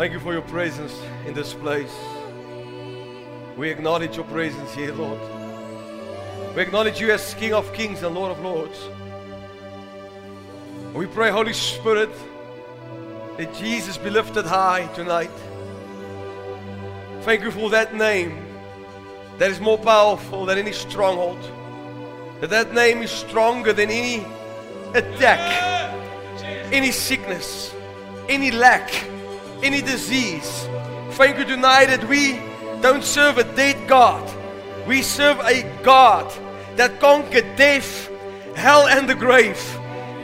Thank you for your presence in this place. We acknowledge your presence here, Lord. We acknowledge you as King of Kings and Lord of Lords. We pray, Holy Spirit, that Jesus be lifted high tonight. Thank you for that name that is more powerful than any stronghold. That that name is stronger than any attack, any sickness, any lack, any disease. Thank you tonight that we don't serve a dead God. We serve a God that conquered death, hell, and the grave.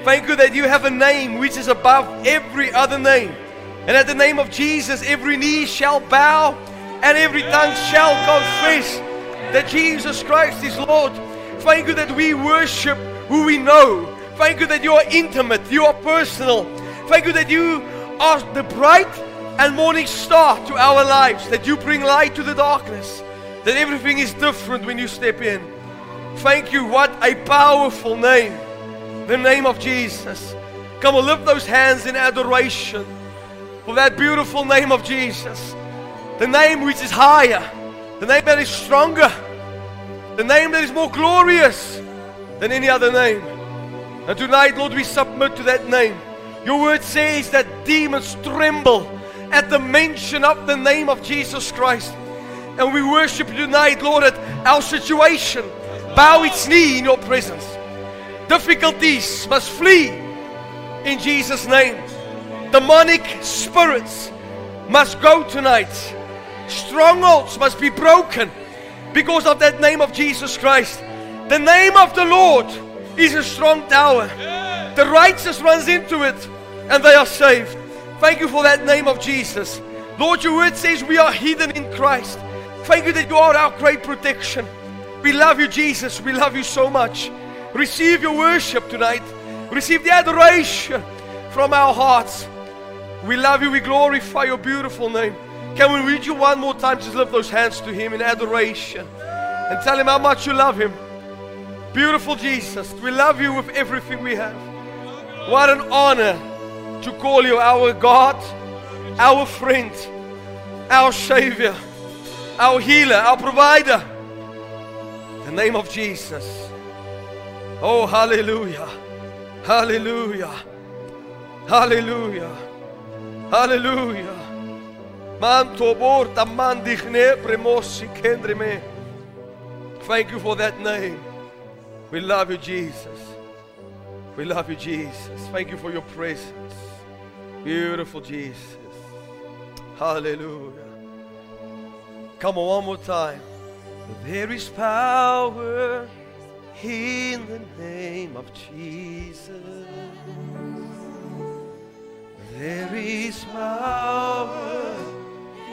Thank you that you have a name which is above every other name. And at the name of Jesus, every knee shall bow and every tongue shall confess that Jesus Christ is Lord. Thank you that we worship who we know. Thank you that you are intimate, you are personal. Thank you that you are the bright and morning star to our lives, that you bring light to the darkness, that everything is different when you step in. Thank you. What a powerful name. The name of Jesus. Come on, lift those hands in adoration for that beautiful name of Jesus. The name which is higher, the name that is stronger, the name that is more glorious than any other name. And tonight, Lord, we submit to that name. Your word says that demons tremble at the mention of the name of Jesus Christ. And we worship you tonight, Lord, that our situation bow its knee in your presence. Difficulties must flee in Jesus' name. Demonic spirits must go tonight. Strongholds must be broken because of that name of Jesus Christ. The name of the Lord is a strong tower. The righteous runs into it and they are saved. Thank you for that name of Jesus. Lord, your word says we are hidden in Christ. Thank you that you are our great protection. We love you, Jesus. We love you so much. Receive your worship tonight. Receive the adoration from our hearts. We love you. We glorify your beautiful name. Can we read you one more time? Just lift those hands to Him in adoration and tell Him how much you love Him. Beautiful Jesus, we love you with everything we have. What an honor to call you our God, our friend, our Savior, our healer, our provider. The name of Jesus. Oh, hallelujah. Hallelujah. Hallelujah. Hallelujah. Premosi. Thank you for that name. We love you, Jesus. We love you, Jesus. Thank you for your presence. Beautiful Jesus. Hallelujah. Come on, one more time. There is power in the name of Jesus. There is power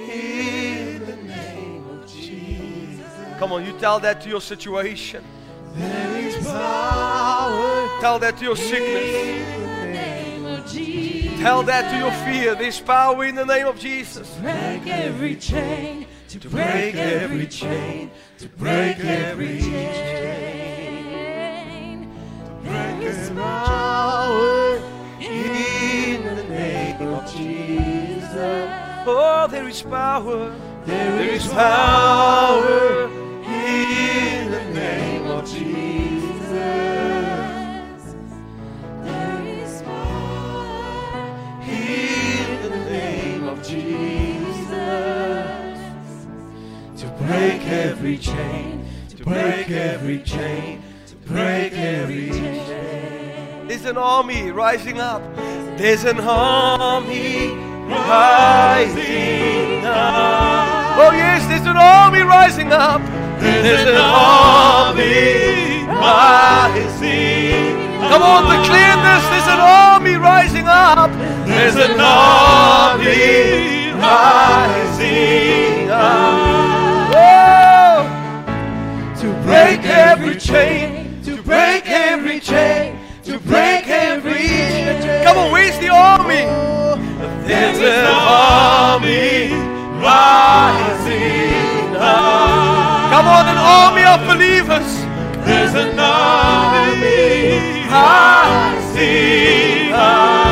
in the name of Jesus. Come on, you tell that to your situation. There is power Tell that to your sickness. Tell that to your fear. There's power in the name of Jesus. break every chain, to break every chain, to break every chain. There is power in the name of Jesus. Oh, there is power. There is power in break every chain, to break every chain, to break every chain. There's an army rising up. There's an army rising up. Oh, yes, there's an army rising up. There's an army rising Come on, declare this. There's an army rising up. There's an army rising chain, to break every chain, to break every chain. Come on, where's the army? There's an army rising up. Come on, an army of believers. There's an army rising up.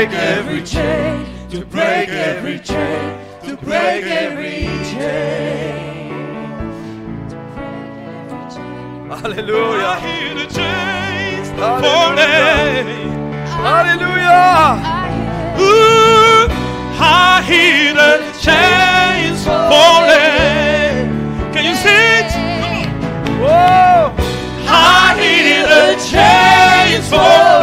To break every chain, to break every chain. To break every chain. Hallelujah. I hear the chains Hallelujah. Hallelujah. Ooh, I hear the chains falling. Can you see it? Whoa. I hear the chains falling.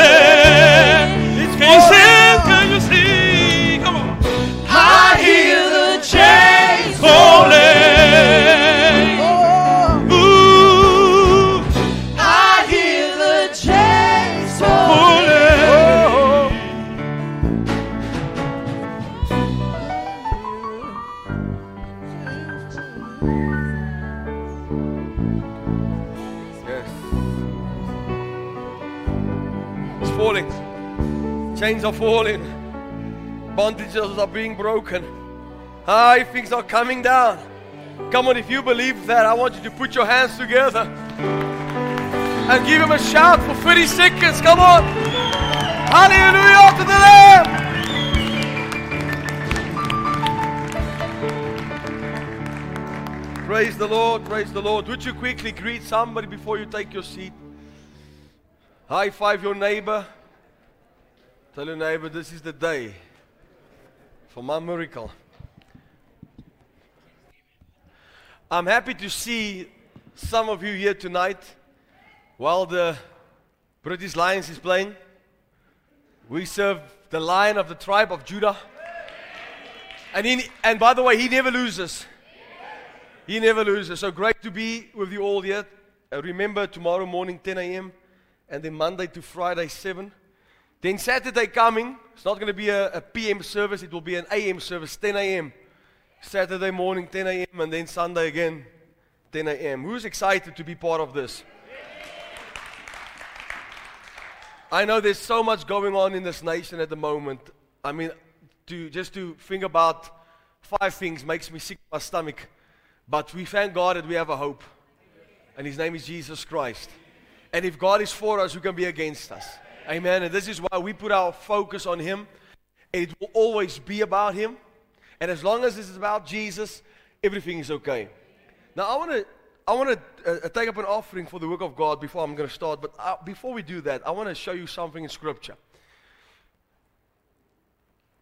Are falling. Bondages are being broken. High things are coming down. Come on, if you believe that, I want you to put your hands together and give him a shout for 30 seconds. Come on. Hallelujah to the Lamb. Praise the Lord, praise the Lord. Would you quickly greet somebody before you take your seat? High five your neighbor. Tell your neighbor this is the day for my miracle. I'm happy to see some of you here tonight while the British Lions is playing. We serve the lion of the tribe of Judah. And, he, and by the way, he never loses. He never loses. So great to be with you all here. Uh, remember, tomorrow morning, 10 a.m., and then Monday to Friday, 7. Then Saturday coming, it's not going to be a, a PM service, it will be an AM service, 10 a.m. Saturday morning, 10 a.m., and then Sunday again, 10 a.m. Who's excited to be part of this? I know there's so much going on in this nation at the moment. I mean, to just to think about five things makes me sick to my stomach. But we thank God that we have a hope. And his name is Jesus Christ. And if God is for us, who can be against us? Amen. And this is why we put our focus on him. It will always be about him. And as long as is about Jesus, everything is okay. Now, I want to I want to uh, take up an offering for the work of God before I'm going to start. But uh, before we do that, I want to show you something in Scripture.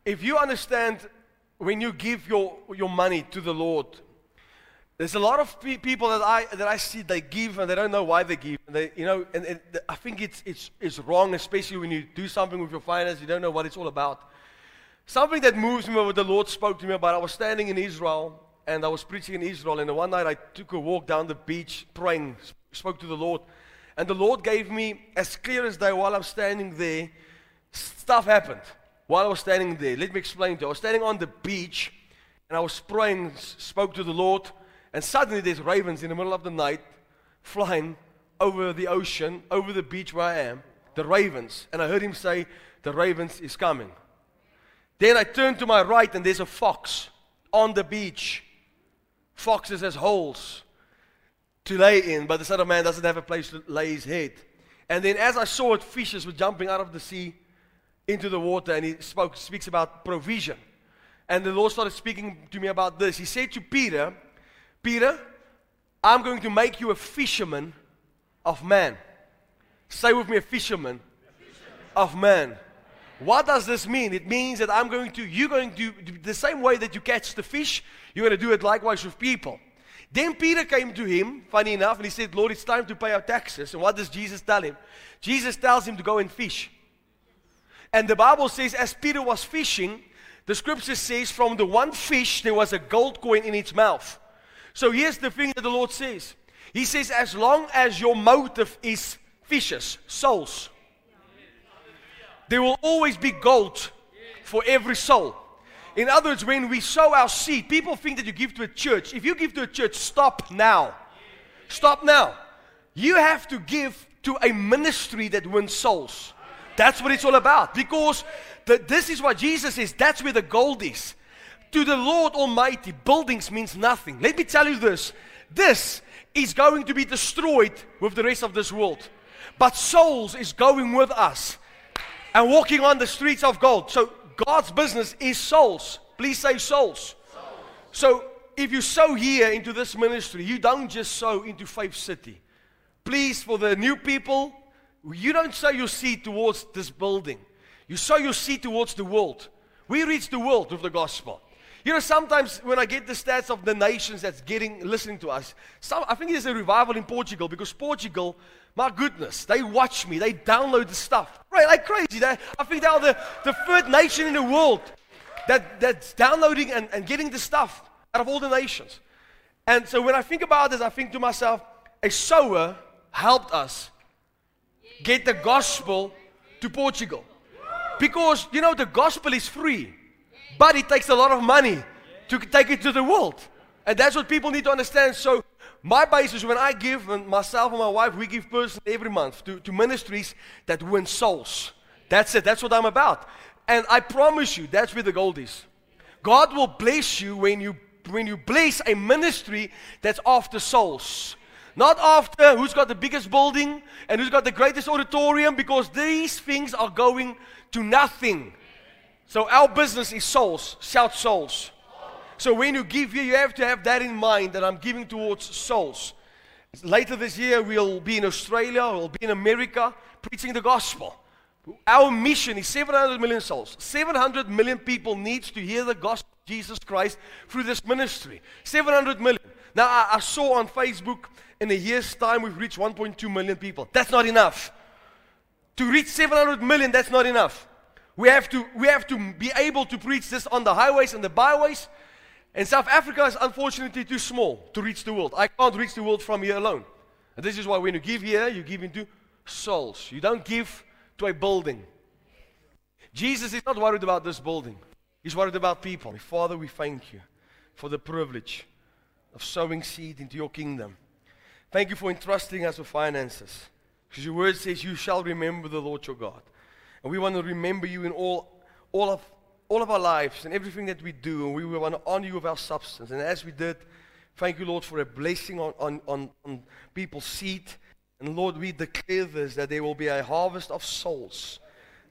If you understand when you give your, your money to the Lord, there's a lot of pe- people that I, that I see they give and they don't know why they give. And they, you know, and, and I think it's, it's, it's wrong, especially when you do something with your finance, you don't know what it's all about. Something that moves me, what the Lord spoke to me about. I was standing in Israel and I was preaching in Israel. And one night I took a walk down the beach praying, spoke to the Lord. And the Lord gave me, as clear as day, while I'm standing there, stuff happened while I was standing there. Let me explain to you. I was standing on the beach and I was praying, spoke to the Lord. And suddenly there's ravens in the middle of the night flying over the ocean, over the beach where I am. The ravens. And I heard him say, The ravens is coming. Then I turned to my right and there's a fox on the beach. Foxes has holes to lay in, but the Son of Man doesn't have a place to lay his head. And then as I saw it, fishes were jumping out of the sea into the water, and he spoke, speaks about provision. And the Lord started speaking to me about this. He said to Peter, Peter, I'm going to make you a fisherman of man. Say with me, a fisherman of man. What does this mean? It means that I'm going to, you're going to, the same way that you catch the fish, you're going to do it likewise with people. Then Peter came to him, funny enough, and he said, Lord, it's time to pay our taxes. And what does Jesus tell him? Jesus tells him to go and fish. And the Bible says, as Peter was fishing, the scripture says, from the one fish there was a gold coin in its mouth. So here's the thing that the Lord says He says, as long as your motive is fishes, souls, there will always be gold for every soul. In other words, when we sow our seed, people think that you give to a church. If you give to a church, stop now. Stop now. You have to give to a ministry that wins souls. That's what it's all about. Because the, this is what Jesus says. That's where the gold is. To the Lord Almighty, buildings means nothing. Let me tell you this. This is going to be destroyed with the rest of this world. But souls is going with us and walking on the streets of gold. So God's business is souls. Please say souls. So if you sow here into this ministry, you don't just sow into Faith City. Please, for the new people, you don't sow your seed towards this building. You sow your seed towards the world. We reach the world with the gospel. You know, sometimes when I get the stats of the nations that's getting listening to us, some, I think there's a revival in Portugal because Portugal, my goodness, they watch me, they download the stuff, right? Like crazy. They, I think they are the, the third nation in the world that, that's downloading and, and getting the stuff out of all the nations. And so when I think about this, I think to myself, a sower helped us get the gospel to Portugal. Because, you know, the gospel is free, but it takes a lot of money to take it to the world. And that's what people need to understand. So, my basis when I give, and myself and my wife, we give personally every month to, to ministries that win souls. That's it. That's what I'm about. And I promise you, that's where the gold is. God will bless you when you when you bless a ministry that's after souls. Not after who's got the biggest building and who's got the greatest auditorium, because these things are going to nothing. So our business is souls. Shout souls. So when you give here, you have to have that in mind that I'm giving towards souls. Later this year, we'll be in Australia, we'll be in America preaching the gospel. Our mission is 700 million souls. 700 million people needs to hear the gospel of Jesus Christ through this ministry. 700 million. Now, I, I saw on Facebook in a year's time we've reached 1.2 million people. That's not enough. To reach 700 million, that's not enough. We have to, we have to be able to preach this on the highways and the byways. And South Africa is unfortunately too small to reach the world. I can't reach the world from here alone. And this is why when you give here, you give into souls. You don't give to a building. Jesus is not worried about this building. He's worried about people. Father, we thank you for the privilege of sowing seed into your kingdom. Thank you for entrusting us with finances. Because your word says, You shall remember the Lord your God. And we want to remember you in all, all, of, all of our lives and everything that we do. And we want to honor you with our substance. And as we did, thank you, Lord, for a blessing on, on, on, on people's seed. And Lord, we declare this that there will be a harvest of souls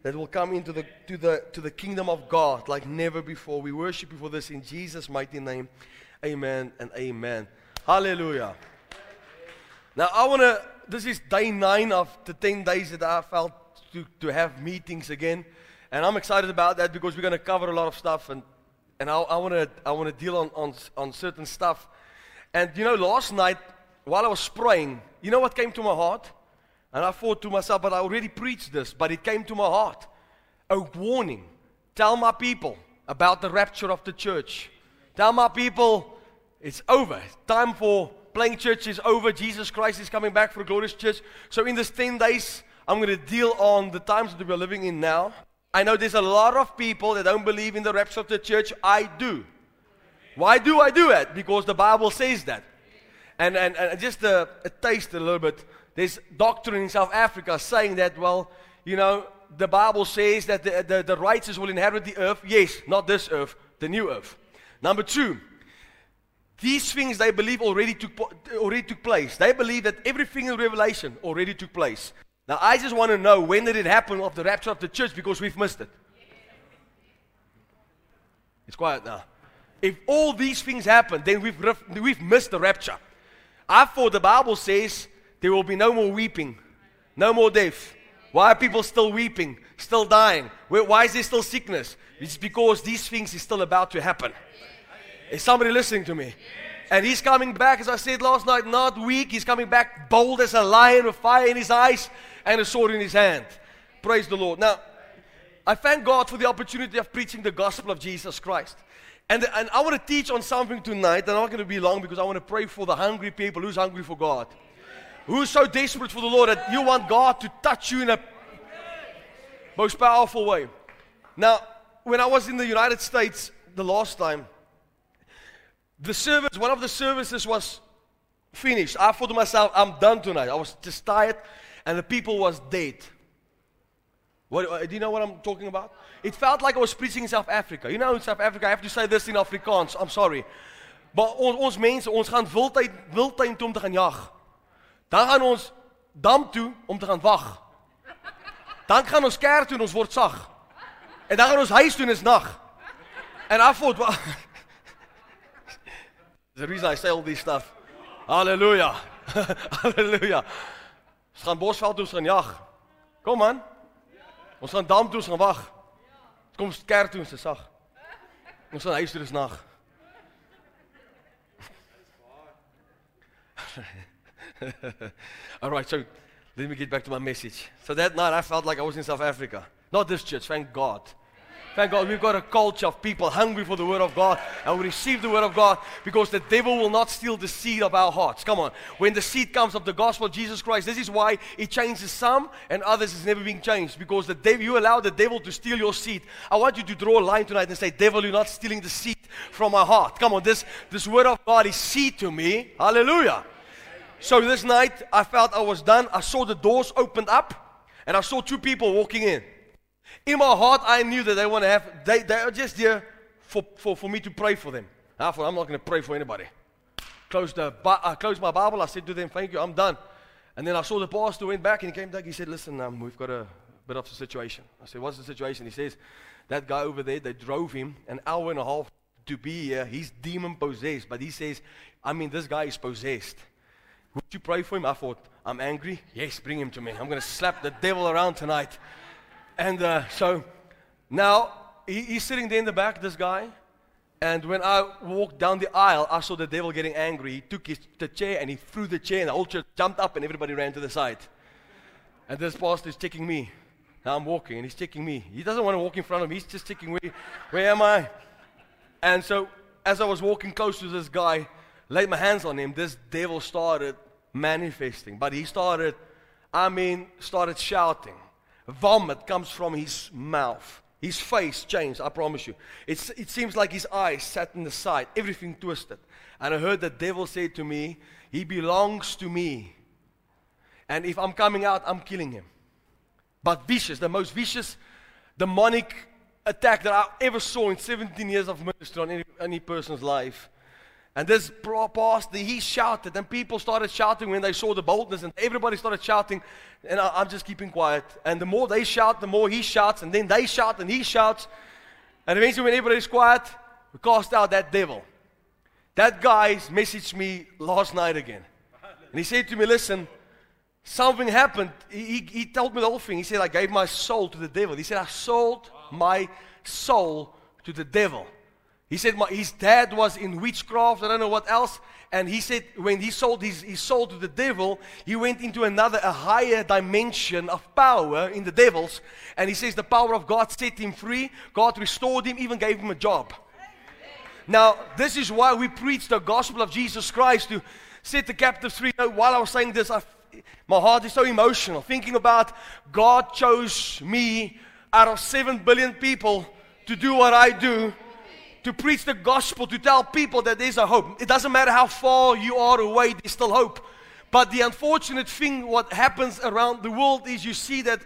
that will come into the, to, the, to the kingdom of God like never before. We worship you for this in Jesus' mighty name. Amen and amen. Hallelujah. Now, I want to, this is day nine of the 10 days that I felt to, to have meetings again. And I'm excited about that because we're going to cover a lot of stuff. And, and I, I want to I wanna deal on, on, on certain stuff. And you know, last night, while I was praying, you know what came to my heart? And I thought to myself, but I already preached this, but it came to my heart. A warning. Tell my people about the rapture of the church. Tell my people it's over. Time for playing church is over. Jesus Christ is coming back for a glorious church. So in this 10 days, I'm going to deal on the times that we're living in now. I know there's a lot of people that don't believe in the rapture of the church. I do. Why do I do it? Because the Bible says that. And, and, and just a, a taste a little bit. There's doctrine in South Africa saying that, well, you know, the Bible says that the, the, the righteous will inherit the earth. Yes, not this earth, the new earth. Number two, these things they believe already took, already took place. They believe that everything in Revelation already took place. Now, I just want to know when did it happen of the rapture of the church because we've missed it. It's quiet now. If all these things happen, then we've, we've missed the rapture. I thought the Bible says there will be no more weeping, no more death. Why are people still weeping, still dying? Why is there still sickness? It's because these things is still about to happen. Is somebody listening to me? And he's coming back, as I said last night, not weak. He's coming back bold as a lion with fire in his eyes and a sword in his hand. Praise the Lord. Now, I thank God for the opportunity of preaching the gospel of Jesus Christ. And, and I want to teach on something tonight, and I'm not going to be long because I want to pray for the hungry people. Who's hungry for God? Who's so desperate for the Lord that you want God to touch you in a most powerful way? Now, when I was in the United States the last time, the service, one of the services was finished. I thought to myself, I'm done tonight. I was just tired, and the people was dead. What, uh, do you know what I'm talking about? It felt like I was preaching in South Africa. You know, in South Africa, I have to say this in Afrikaans. I'm sorry. Maar ons, ons mense, ons gaan wildtuin, wildtuin toe om te gaan jag. Dan gaan ons dam toe om te gaan wag. Dan gaan ons kerk toe en ons word sag. En dan gaan ons huis toe en is nag. And I thought, well, the reason I say all this stuff. Hallelujah. Hallelujah. Ons gaan Bosveld toe ons gaan jag. Kom man. Ons gaan Dam toe ons gaan wag. Kom kerk toe ons is sag. Ons gaan huis toe dis nag. All right, so let me get back to my message. So that night I felt like I was in South Africa. Not this church, thank God. Thank God we've got a culture of people hungry for the Word of God and we receive the Word of God because the devil will not steal the seed of our hearts. Come on. When the seed comes of the gospel of Jesus Christ, this is why it changes some and others is never being changed because the devil, you allow the devil to steal your seed. I want you to draw a line tonight and say, Devil, you're not stealing the seed from my heart. Come on. This, this Word of God is seed to me. Hallelujah. So this night I felt I was done. I saw the doors opened up and I saw two people walking in. In my heart, I knew that they want to have, they, they are just there for, for, for me to pray for them. I thought, I'm not going to pray for anybody. Closed, the, I closed my Bible. I said to them, Thank you, I'm done. And then I saw the pastor went back and he came back. He said, Listen, um, we've got a bit of a situation. I said, What's the situation? He says, That guy over there, they drove him an hour and a half to be here. He's demon possessed. But he says, I mean, this guy is possessed. Would you pray for him? I thought, I'm angry. Yes, bring him to me. I'm going to slap the devil around tonight. And uh, so now he, he's sitting there in the back, this guy. And when I walked down the aisle, I saw the devil getting angry. He took his, the chair and he threw the chair, and the whole church jumped up, and everybody ran to the side. And this pastor is checking me. Now I'm walking, and he's checking me. He doesn't want to walk in front of me. He's just checking where, where am I? And so as I was walking close to this guy, laid my hands on him, this devil started manifesting. But he started, I mean, started shouting. Vomit comes from his mouth. His face changed, I promise you. It's, it seems like his eyes sat in the side, everything twisted. And I heard the devil say to me, He belongs to me. And if I'm coming out, I'm killing him. But vicious, the most vicious demonic attack that I ever saw in 17 years of ministry on any, any person's life. And this pastor, he shouted, and people started shouting when they saw the boldness, and everybody started shouting, and I, am just keeping quiet. And the more they shout, the more he shouts, and then they shout, and he shouts. And eventually, when everybody's quiet, we cast out that devil. That guy messaged me last night again. And he said to me, Listen, something happened. He, he, he told me the whole thing. He said, I gave my soul to the devil. He said, I sold my soul to the devil. He said his dad was in witchcraft, I don't know what else. And he said when he sold his, his soul to the devil, he went into another, a higher dimension of power in the devils. And he says the power of God set him free. God restored him, even gave him a job. Now, this is why we preach the gospel of Jesus Christ to set the captives free. while I was saying this, I, my heart is so emotional. Thinking about God chose me out of seven billion people to do what I do to preach the gospel, to tell people that there's a hope. It doesn't matter how far you are away, there's still hope. But the unfortunate thing, what happens around the world is you see that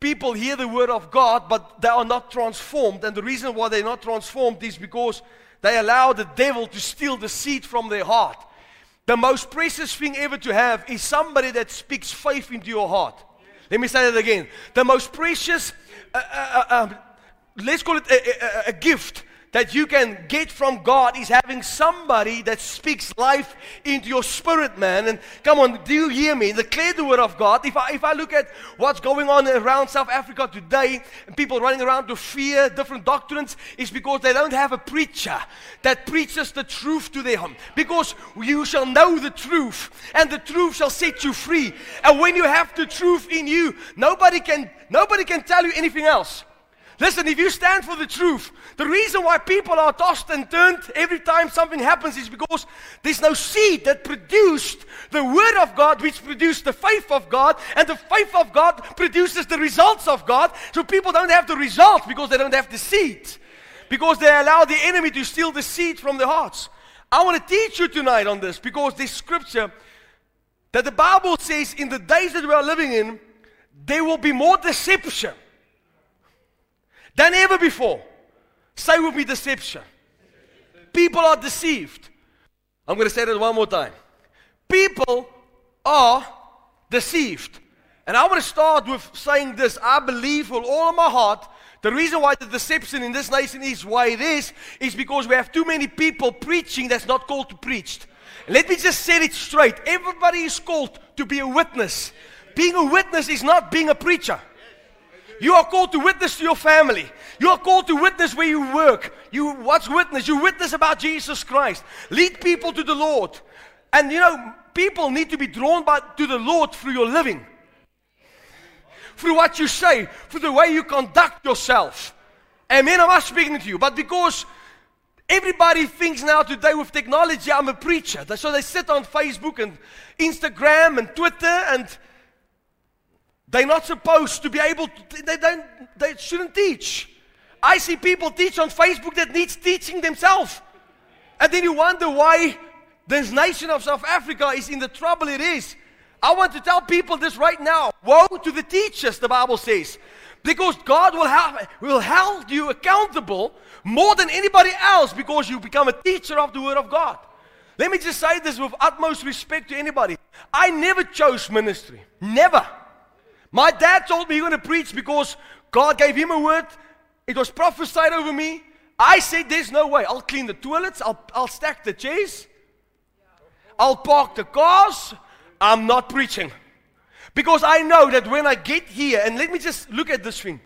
people hear the word of God, but they are not transformed. And the reason why they're not transformed is because they allow the devil to steal the seed from their heart. The most precious thing ever to have is somebody that speaks faith into your heart. Let me say that again. The most precious, uh, uh, uh, um, let's call it a, a, a gift that you can get from God is having somebody that speaks life into your spirit, man. And come on, do you hear me? The word of God. If I, if I look at what's going on around South Africa today, and people running around to fear different doctrines, is because they don't have a preacher that preaches the truth to them. Because you shall know the truth, and the truth shall set you free. And when you have the truth in you, nobody can nobody can tell you anything else. Listen, if you stand for the truth, the reason why people are tossed and turned every time something happens is because there's no seed that produced the Word of God, which produced the faith of God, and the faith of God produces the results of God. So people don't have the results because they don't have the seed, because they allow the enemy to steal the seed from their hearts. I want to teach you tonight on this because this scripture that the Bible says in the days that we are living in, there will be more deception than ever before. Say with me deception. People are deceived. I'm going to say that one more time. People are deceived. And I want to start with saying this. I believe with all of my heart The reason why the deception in this nation is why it is, is because we have too many people preaching that's not called to preach. Let me just set it straight. Everybody is called to be a witness. Being a witness is not being a preacher. You are called to witness to your family. You are called to witness where you work. You what's witness? You witness about Jesus Christ. Lead people to the Lord. And you know, people need to be drawn by, to the Lord through your living. Through what you say, through the way you conduct yourself. Amen. I'm not speaking to you. But because everybody thinks now today with technology, I'm a preacher. So they sit on Facebook and Instagram and Twitter and they're not supposed to be able to, they, don't, they shouldn't teach. I see people teach on Facebook that needs teaching themselves. And then you wonder why this nation of South Africa is in the trouble it is. I want to tell people this right now. Woe to the teachers, the Bible says. Because God will, have, will hold you accountable more than anybody else because you become a teacher of the Word of God. Let me just say this with utmost respect to anybody. I never chose ministry. Never. My dad told me you're going to preach because God gave him a word. It was prophesied over me. I said, There's no way. I'll clean the toilets, I'll, I'll stack the chairs, I'll park the cars. I'm not preaching. Because I know that when I get here, and let me just look at this thing.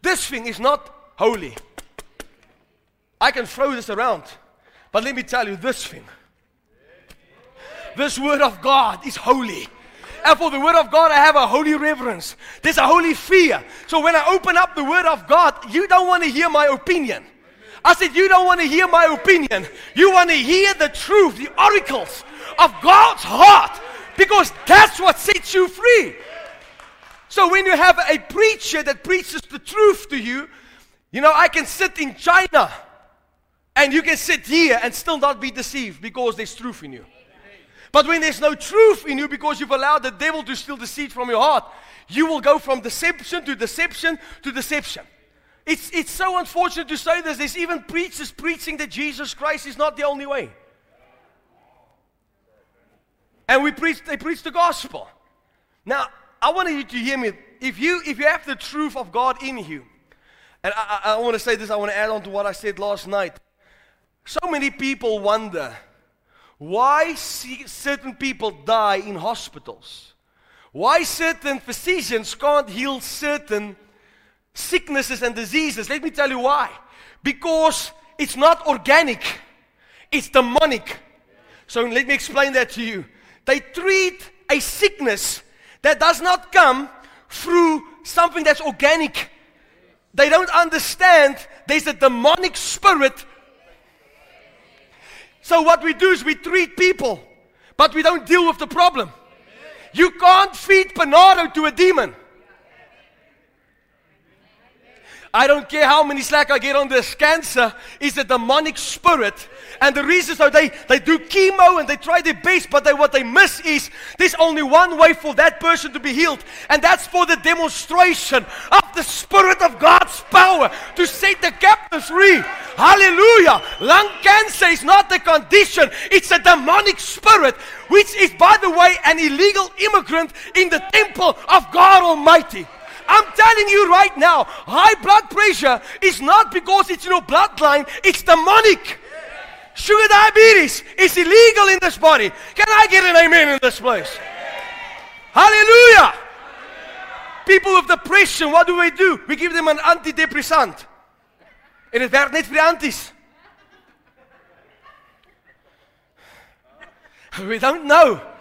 This thing is not holy. I can throw this around. But let me tell you this thing. This word of God is holy. And for the Word of God, I have a holy reverence. There's a holy fear. So when I open up the Word of God, you don't want to hear my opinion. I said, You don't want to hear my opinion. You want to hear the truth, the oracles of God's heart, because that's what sets you free. So when you have a preacher that preaches the truth to you, you know, I can sit in China and you can sit here and still not be deceived because there's truth in you. But when there's no truth in you because you've allowed the devil to steal the seed from your heart, you will go from deception to deception to deception. It's, it's so unfortunate to say this. There's even preachers preaching that Jesus Christ is not the only way. And we preach, they preach the gospel. Now, I want you to hear me. If you, if you have the truth of God in you, and I, I, I want to say this, I want to add on to what I said last night. So many people wonder why certain people die in hospitals. Why certain physicians can't heal certain sicknesses and diseases. Let me tell you why. Because it's not organic, it's demonic. So let me explain that to you. They treat a sickness that does not come through something that's organic. They don't understand there's a demonic spirit so what we do is we treat people, but we don't deal with the problem. You can't feed Panado to a demon. I don't care how many slack I get on this cancer, is a demonic spirit. And the reason so they, they do chemo and they try their best, but they, what they miss is there's only one way for that person to be healed, and that's for the demonstration of the Spirit of God's power to set the captives free. Hallelujah. Lung cancer is not a condition, it's a demonic spirit, which is, by the way, an illegal immigrant in the temple of God Almighty. I'm telling you right now, high blood pressure is not because it's in your bloodline, it's demonic. Sugar diabetes is illegal in this body. Can I get an amen in this place? Hallelujah. People with depression, what do we do? We give them an antidepressant. En het werkt net voor die anties. We don't know.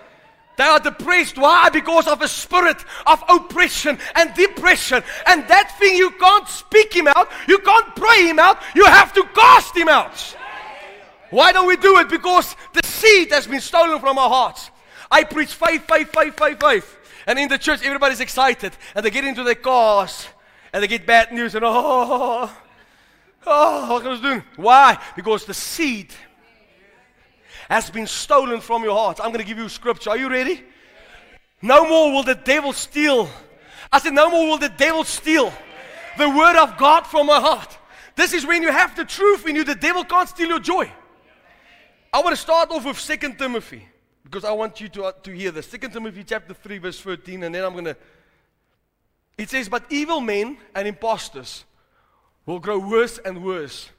They are depressed. Why? Because of a spirit of oppression and depression. And that thing you can't speak him out, you can't pray him out, you have to cast him out. Why don't we do it? Because the seed has been stolen from our hearts. I preach faith, faith, faith, faith, faith. And in the church, everybody's excited. And they get into their cars and they get bad news and oh, oh, oh, oh what can I do? Why? Because the seed has been stolen from your heart. I'm going to give you scripture. Are you ready? No more will the devil steal. I said, No more will the devil steal the word of God from my heart. This is when you have the truth in you, the devil can't steal your joy. I want to start off with Second Timothy because I want you to, uh, to hear this. Second Timothy chapter 3, verse 13, and then I'm going to. It says, But evil men and impostors will grow worse and worse,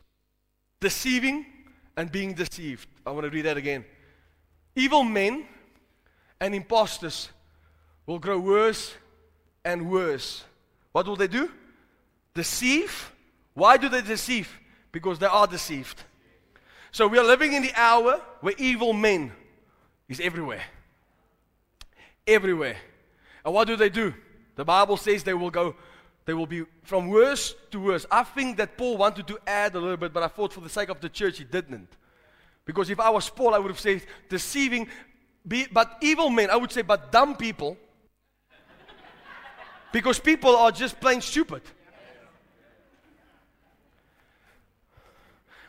deceiving and being deceived. I want to read that again. Evil men and impostors will grow worse and worse. What will they do? Deceive. Why do they deceive? Because they are deceived. So we are living in the hour where evil men is everywhere. Everywhere. And what do they do? The Bible says they will go, they will be from worse to worse. I think that Paul wanted to add a little bit, but I thought for the sake of the church he didn't. Because if I was Paul, I would have said deceiving, be, but evil men, I would say, but dumb people. because people are just plain stupid.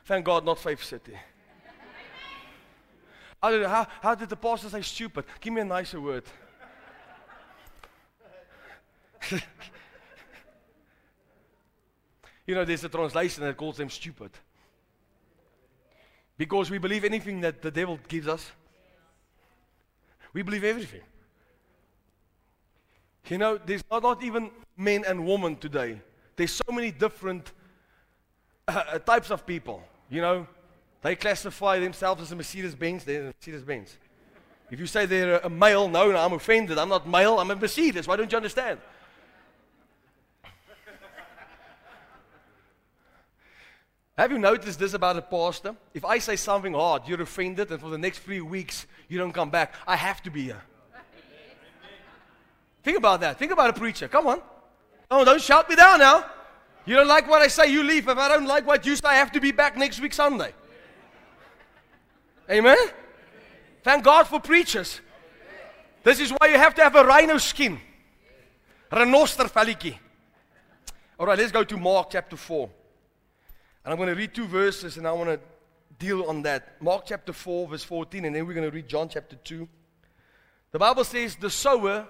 Thank God, not Faith City. How, how did the pastor say stupid? Give me a nicer word. you know, there's a translation that calls them stupid. Because we believe anything that the devil gives us. We believe everything. You know, there's not, not even men and women today. There's so many different uh, uh types of people. You know, they classify themselves as a Mercedes Benz, they're a Mercedes Benz. If you say they're a male, no, no, I'm offended. I'm not male, I'm a Mercedes. Why don't you understand? Have you noticed this about a pastor? If I say something hard, you're offended, and for the next three weeks you don't come back, I have to be here. Think about that. Think about a preacher. Come on. Oh, don't shout me down now. You don't like what I say, you leave. If I don't like what you say, I have to be back next week Sunday. Amen? Thank God for preachers. This is why you have to have a rhino skin. Renoster velletjie. All right, let's go to Mark chapter 4. And I'm going to read two verses and I want to deal on that. Mark chapter 4, verse 14, and then we're going to read John chapter 2. The Bible says, The sower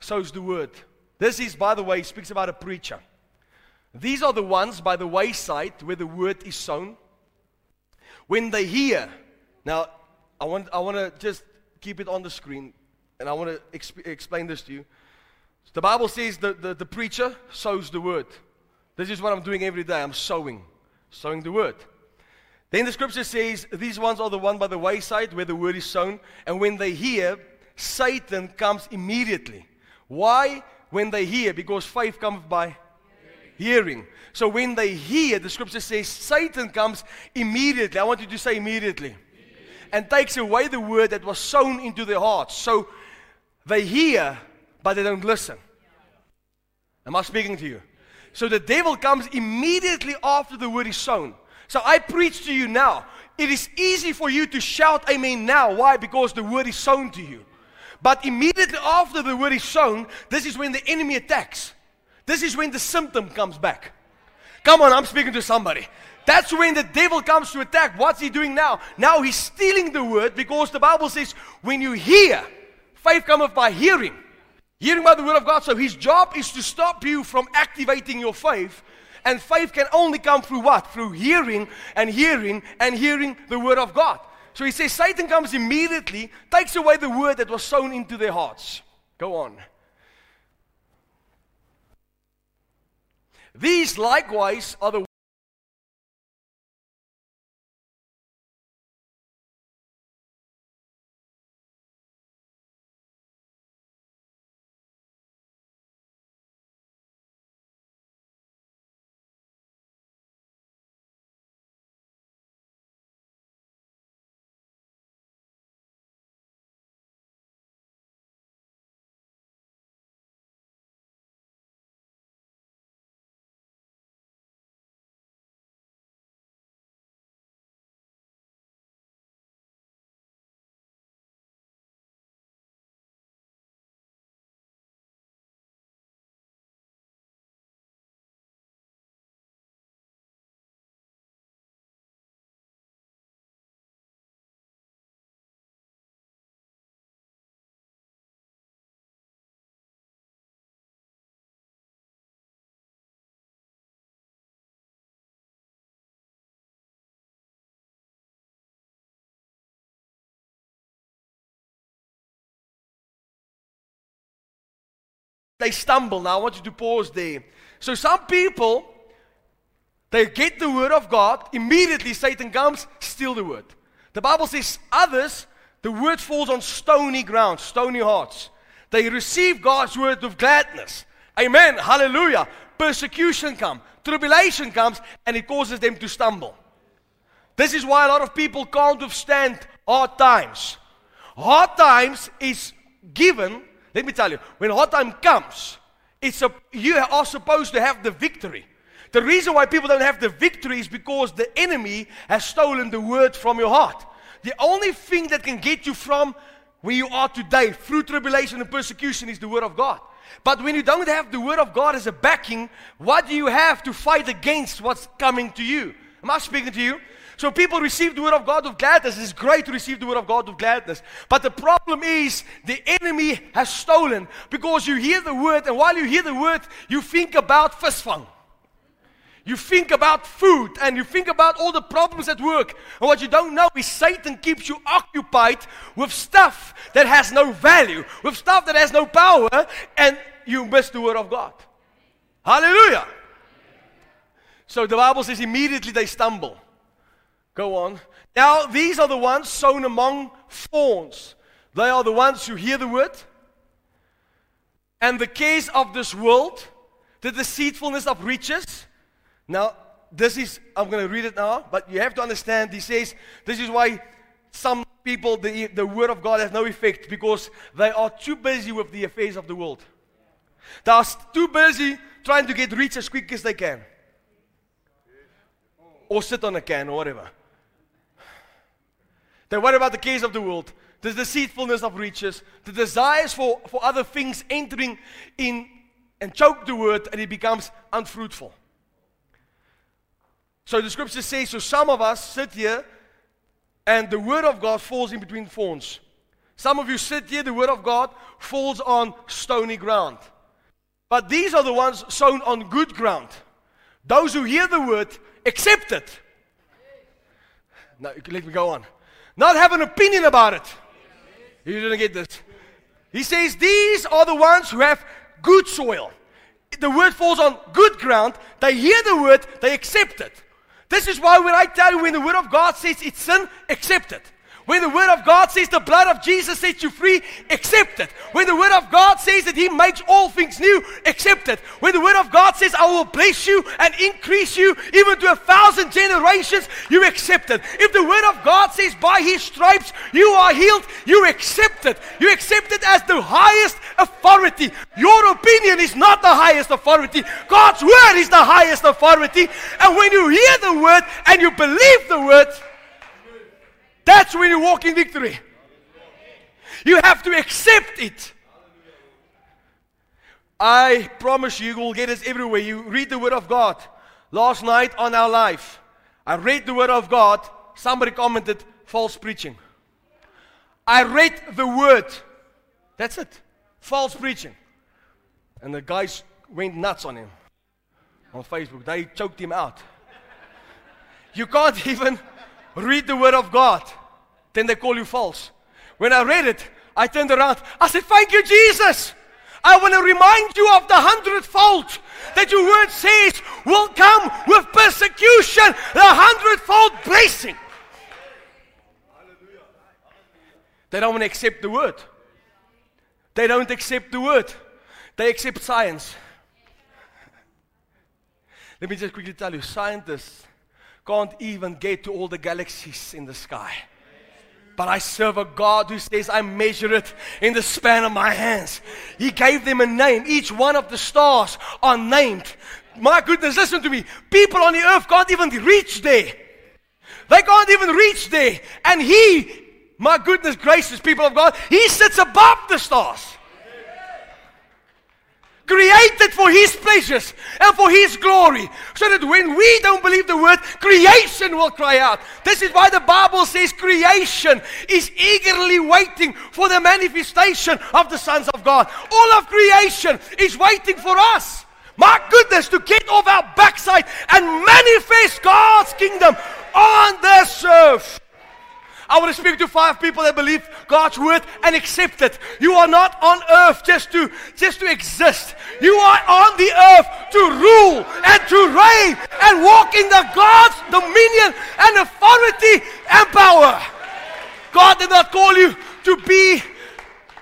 sows the word. This is, by the way, speaks about a preacher. These are the ones by the wayside where the word is sown. When they hear, now I want, I want to just keep it on the screen and I want to exp- explain this to you. The Bible says the, the, the preacher sows the word. This is what I'm doing every day. I'm sowing sowing the word. Then the scripture says, These ones are the one by the wayside where the word is sown, and when they hear, Satan comes immediately. Why? When they hear, because faith comes by hearing. So when they hear, the scripture says, Satan comes immediately. I want you to say immediately. And takes away the word that was sown into their hearts. So they hear, but they don't listen. Am I speaking to you? So the devil comes immediately after the word is sown. So I preach to you now. It is easy for you to shout amen now. Why? Because the word is sown to you. But immediately after the word is sown, this is when the enemy attacks. This is when the symptom comes back. Come on, I'm speaking to somebody. That's when the devil comes to attack. What's he doing now? Now he's stealing the word because the Bible says, when you hear, faith cometh by hearing. Hearing by the word of God. So his job is to stop you from activating your faith. And faith can only come through what? Through hearing and hearing and hearing the word of God. So he says Satan comes immediately, takes away the word that was sown into their hearts. Go on. These likewise are the they stumble. Now, I want you to pause there. So, some people, They get the word of God, immediately Satan comes, steal the word. The Bible says others, the word falls on stony ground, stony hearts. They receive God's word with gladness. Amen. Hallelujah. Persecution comes, tribulation comes, and it causes them to stumble. This is why a lot of people can't withstand hard times. Hard times is given, let me tell you, when hard time comes, it's a, you are supposed to have the victory. The reason why people don't have the victory is because the enemy has stolen the word from your heart. The only thing that can get you from where you are today through tribulation and persecution is the word of God. But when you don't have the word of God as a backing, what do you have to fight against what's coming to you? Am I speaking to you? So people receive the word of God with gladness. It's great to receive the word of God with gladness. But the problem is the enemy has stolen because you hear the word, and while you hear the word, you think about visvang. You think about food and you think about all the problems at work. And what you don't know is Satan keeps you occupied with stuff that has no value, with stuff that has no power, and you miss the word of God. Hallelujah. So the Bible says immediately they stumble. Go on. Now, these are the ones sown among thorns. They are the ones who hear the word, and the case of this world, the deceitfulness of riches now, this is, I'm going to read it now, but you have to understand, he says, this is why some people, the, the word of God has no effect because they are too busy with the affairs of the world. They are too busy trying to get rich as quick as they can. Or sit on a can or whatever. They worry about the cares of the world, the deceitfulness of riches, the desires for, for other things entering in and choke the word, and it becomes unfruitful. So the scripture says, so some of us sit here and the word of God falls in between thorns. Some of you sit here, the word of God falls on stony ground. But these are the ones sown on good ground. Those who hear the word, accept it. Now, let me go on. Not have an opinion about it. You didn't get this. He says, These are the ones who have good soil. The word falls on good ground. They hear the word, they accept it. This is why when I tell you when the Word of God says it's sin, accept it. When the Word of God says the blood of Jesus sets you free, accept it. When the Word of God says that He makes all things new, accept it. When the Word of God says, I will bless you and increase you even to a thousand generations, you accept it. If the Word of God says, by His stripes you are healed, you accept it. You accept it as the highest authority. Your opinion is not the highest authority. God's Word is the highest authority. And when you hear the Word and you believe the Word, that's when you walk in victory. You have to accept it. I promise you, you will get it everywhere. You read the Word of God. Last night on our life, I read the Word of God. Somebody commented, false preaching. I read the Word. That's it. False preaching. And the guys went nuts on him on Facebook. They choked him out. You can't even read the Word of God, then they call you false. When I read it, I turned around. I said, Thank you, Jesus. I want to remind you of the hundredfold that your word says will come with persecution, the hundredfold blessing. They don't want to accept the word. They don't accept the word. They accept science. Let me just quickly tell you scientists can't even get to all the galaxies in the sky. But I serve a God who says, I measure it in the span of my hands. He gave them a name. Each one of the stars are named. My goodness, listen to me. People on the earth can't even reach there. They can't even reach there. And He, my goodness gracious, people of God, He sits above the stars created for His pleasures and for His glory. So that when we don't believe the word, creation will cry out. This is why the Bible says creation is eagerly waiting for the manifestation of the sons of God. All of creation is waiting for us. My goodness, to get off our backside and manifest God's kingdom on this earth. I want to speak to five people that believe God's word and accept it. You are not on earth just to just to exist. You are on the earth to rule and to reign and walk in the God's dominion and authority and power. God did not call you to be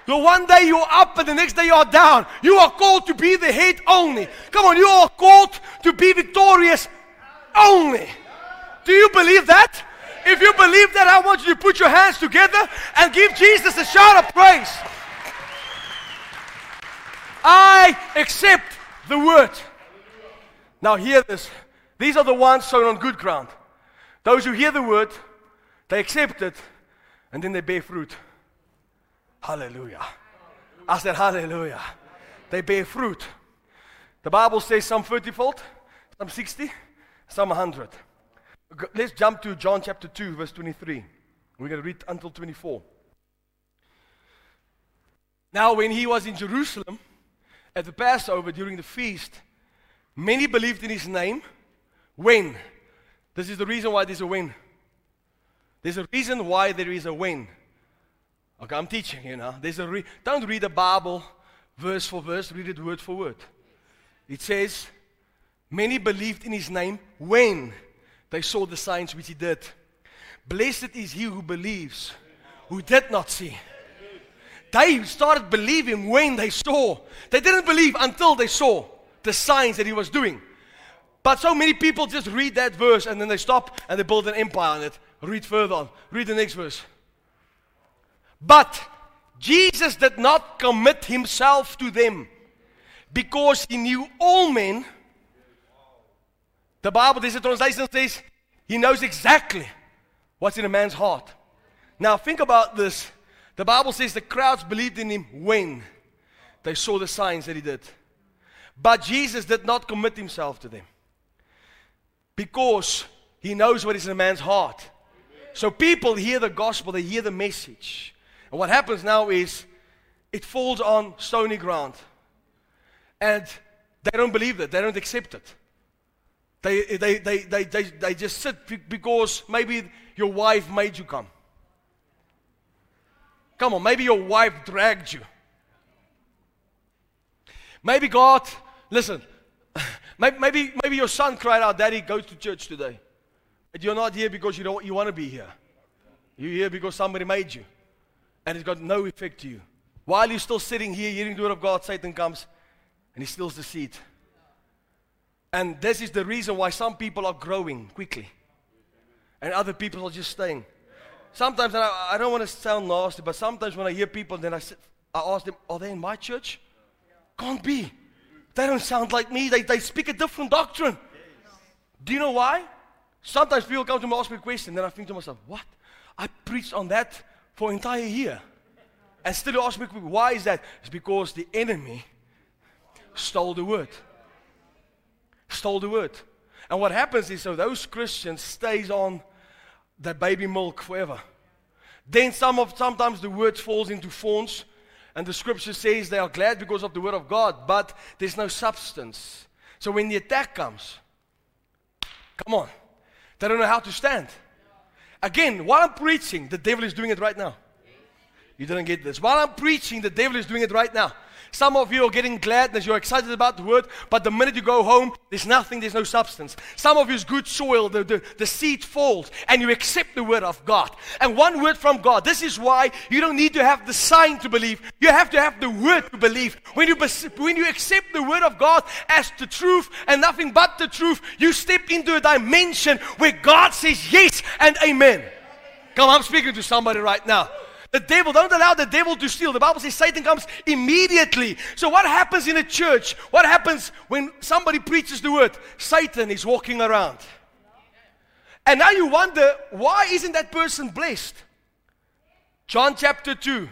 the one day you're up and the next day you're down. You are called to be the head only. Come on, you are called to be victorious only. Do you believe that? If you believe that, I want you to put your hands together and give Jesus a shout of praise. I accept the word. Now, hear this. These are the ones sown on good ground. Those who hear the word, they accept it, and then they bear fruit. Hallelujah. I said, Hallelujah. They bear fruit. The Bible says some 30 fold, some 60, some 100. Let's jump to John chapter 2, verse 23. We're going to read until 24. Now, when he was in Jerusalem at the Passover during the feast, many believed in his name. When? This is the reason why there's a when. There's a reason why there is a when. Okay, I'm teaching you now. There's a re- don't read the Bible verse for verse, read it word for word. It says, Many believed in his name when they saw the signs which he did. Blessed is he who believes, who did not see. They started believing when they saw. They didn't believe until they saw the signs that he was doing. But so many people just read that verse and then they stop and they build an empire on it. Read further on. Read the next verse. But Jesus did not commit himself to them because he knew all men the Bible, there's a translation says, he knows exactly what's in a man's heart. Now, think about this. The Bible says the crowds believed in him when they saw the signs that he did. But Jesus did not commit himself to them because he knows what is in a man's heart. So people hear the gospel, they hear the message. And what happens now is it falls on stony ground. And they don't believe it, they don't accept it. They, they, they, they, they, they just sit because maybe your wife made you come. Come on, maybe your wife dragged you. Maybe God, listen, maybe, maybe your son cried out, Daddy, go to church today. But you're not here because you, don't, you want to be here. You're here because somebody made you. And it's got no effect to you. While you're still sitting here hearing the word of God, Satan comes and he steals the seed. And this is the reason why some people are growing quickly and other people are just staying. Sometimes, I, I, don't want to sound nasty, but sometimes when I hear people, then I, I ask them, Are they in my church? Can't be. They don't sound like me. They, they speak a different doctrine. Do you know why? Sometimes people come to me and ask me a question, then I think to myself, What? I preached on that for an entire year. And still ask me, Why is that? It's because the enemy stole the word stole the word. And what happens is, so those Christians stays on the baby milk forever. Then some of sometimes the word falls into thorns, and the scripture says they are glad because of the word of God, but there's no substance. So when the attack comes, come on, they don't know how to stand. Again, while I'm preaching, the devil is doing it right now. You didn't get this. While I'm preaching, the devil is doing it right now. Some of you are getting glad gladness, you're excited about the word, but the minute you go home, there's nothing, there's no substance. Some of you is good soil, the, the, the seed falls, and you accept the word of God. And one word from God. This is why you don't need to have the sign to believe, you have to have the word to believe. When you, when you accept the word of God as the truth and nothing but the truth, you step into a dimension where God says yes and amen. Come, I'm speaking to somebody right now. The devil, don't allow the devil to steal. The Bible says Satan comes immediately. So, what happens in a church? What happens when somebody preaches the word? Satan is walking around. And now you wonder, why isn't that person blessed? John chapter 2.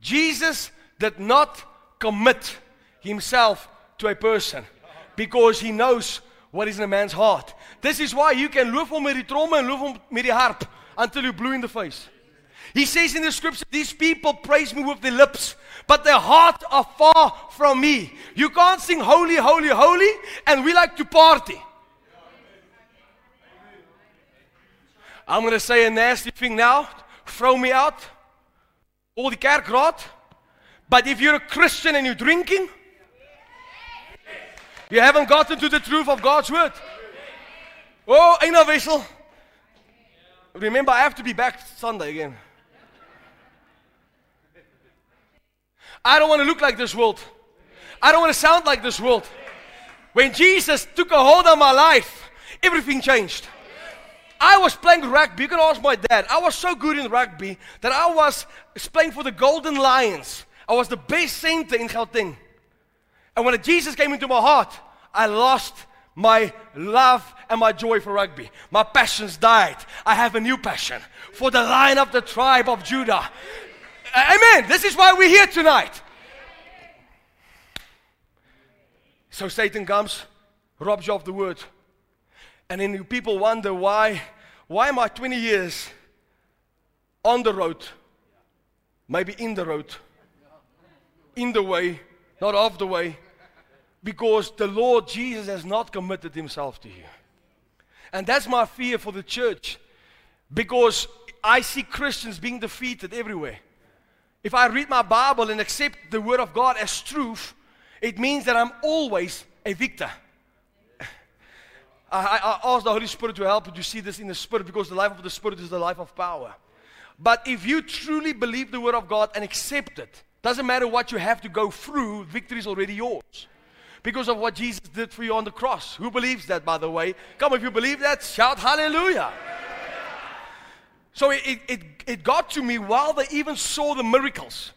Jesus did not commit himself to a person because he knows what is in a man's heart. This is why you can loof hom met die tromme en loof hom met die harp until you blue in the face. He says in the scripture, These people praise me with their lips, but their hearts are far from me. You can't sing holy, holy, holy, and we like to party. I'm going to say a nasty thing now throw me out. All the kerkraad. But if you're a Christian and you're drinking, you haven't gotten to the truth of God's word. Oh, ain't no vessel. Remember, I have to be back Sunday again. I don't want to look like this world. I don't want to sound like this world. When Jesus took a hold of my life, everything changed. I was playing rugby. You can ask my dad. I was so good in rugby that I was playing for the Golden Lions. I was the best center in Gauteng. And when Jesus came into my heart, I lost my love and my joy for rugby. My passions died. I have a new passion for the lion of the tribe of Judah. Uh, amen. This is why we're here tonight. So Satan comes, robs you of the word. And then people wonder why, why am I 20 years on the road? Maybe in the road. In the way, not off the way. Because the Lord Jesus has not committed himself to you. And that's my fear for the church. Because I see Christians being defeated everywhere. If I read my Bible and accept the Word of God as truth, it means that I'm always a victor. I, I ask the Holy Spirit to help you to see this in the Spirit because the life of the Spirit is the life of power. But if you truly believe the Word of God and accept it, doesn't matter what you have to go through, victory is already yours. Because of what Jesus did for you on the cross. Who believes that, by the way? Come, if you believe that, shout hallelujah. So it, it, it got to me while they even saw the miracles.